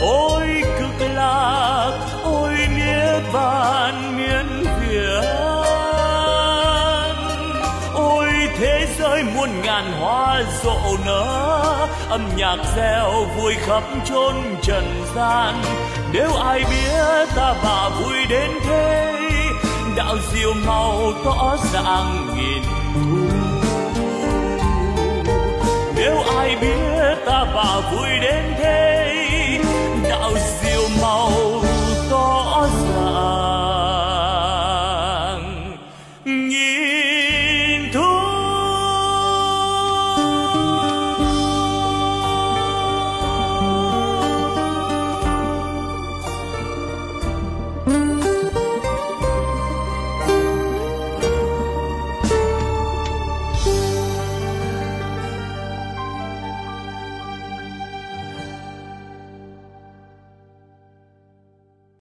ôi, cực lạc, ôi nghĩa vạn miên việt ôi, thế giới muôn ngàn hoa rộ nở, âm nhạc reo vui khắp chốn trần gian. Nếu ai biết ta bà vui đến thế, đạo diệu màu tỏ dạng nghìn thu. Nếu ai biết ta bà vui đến thế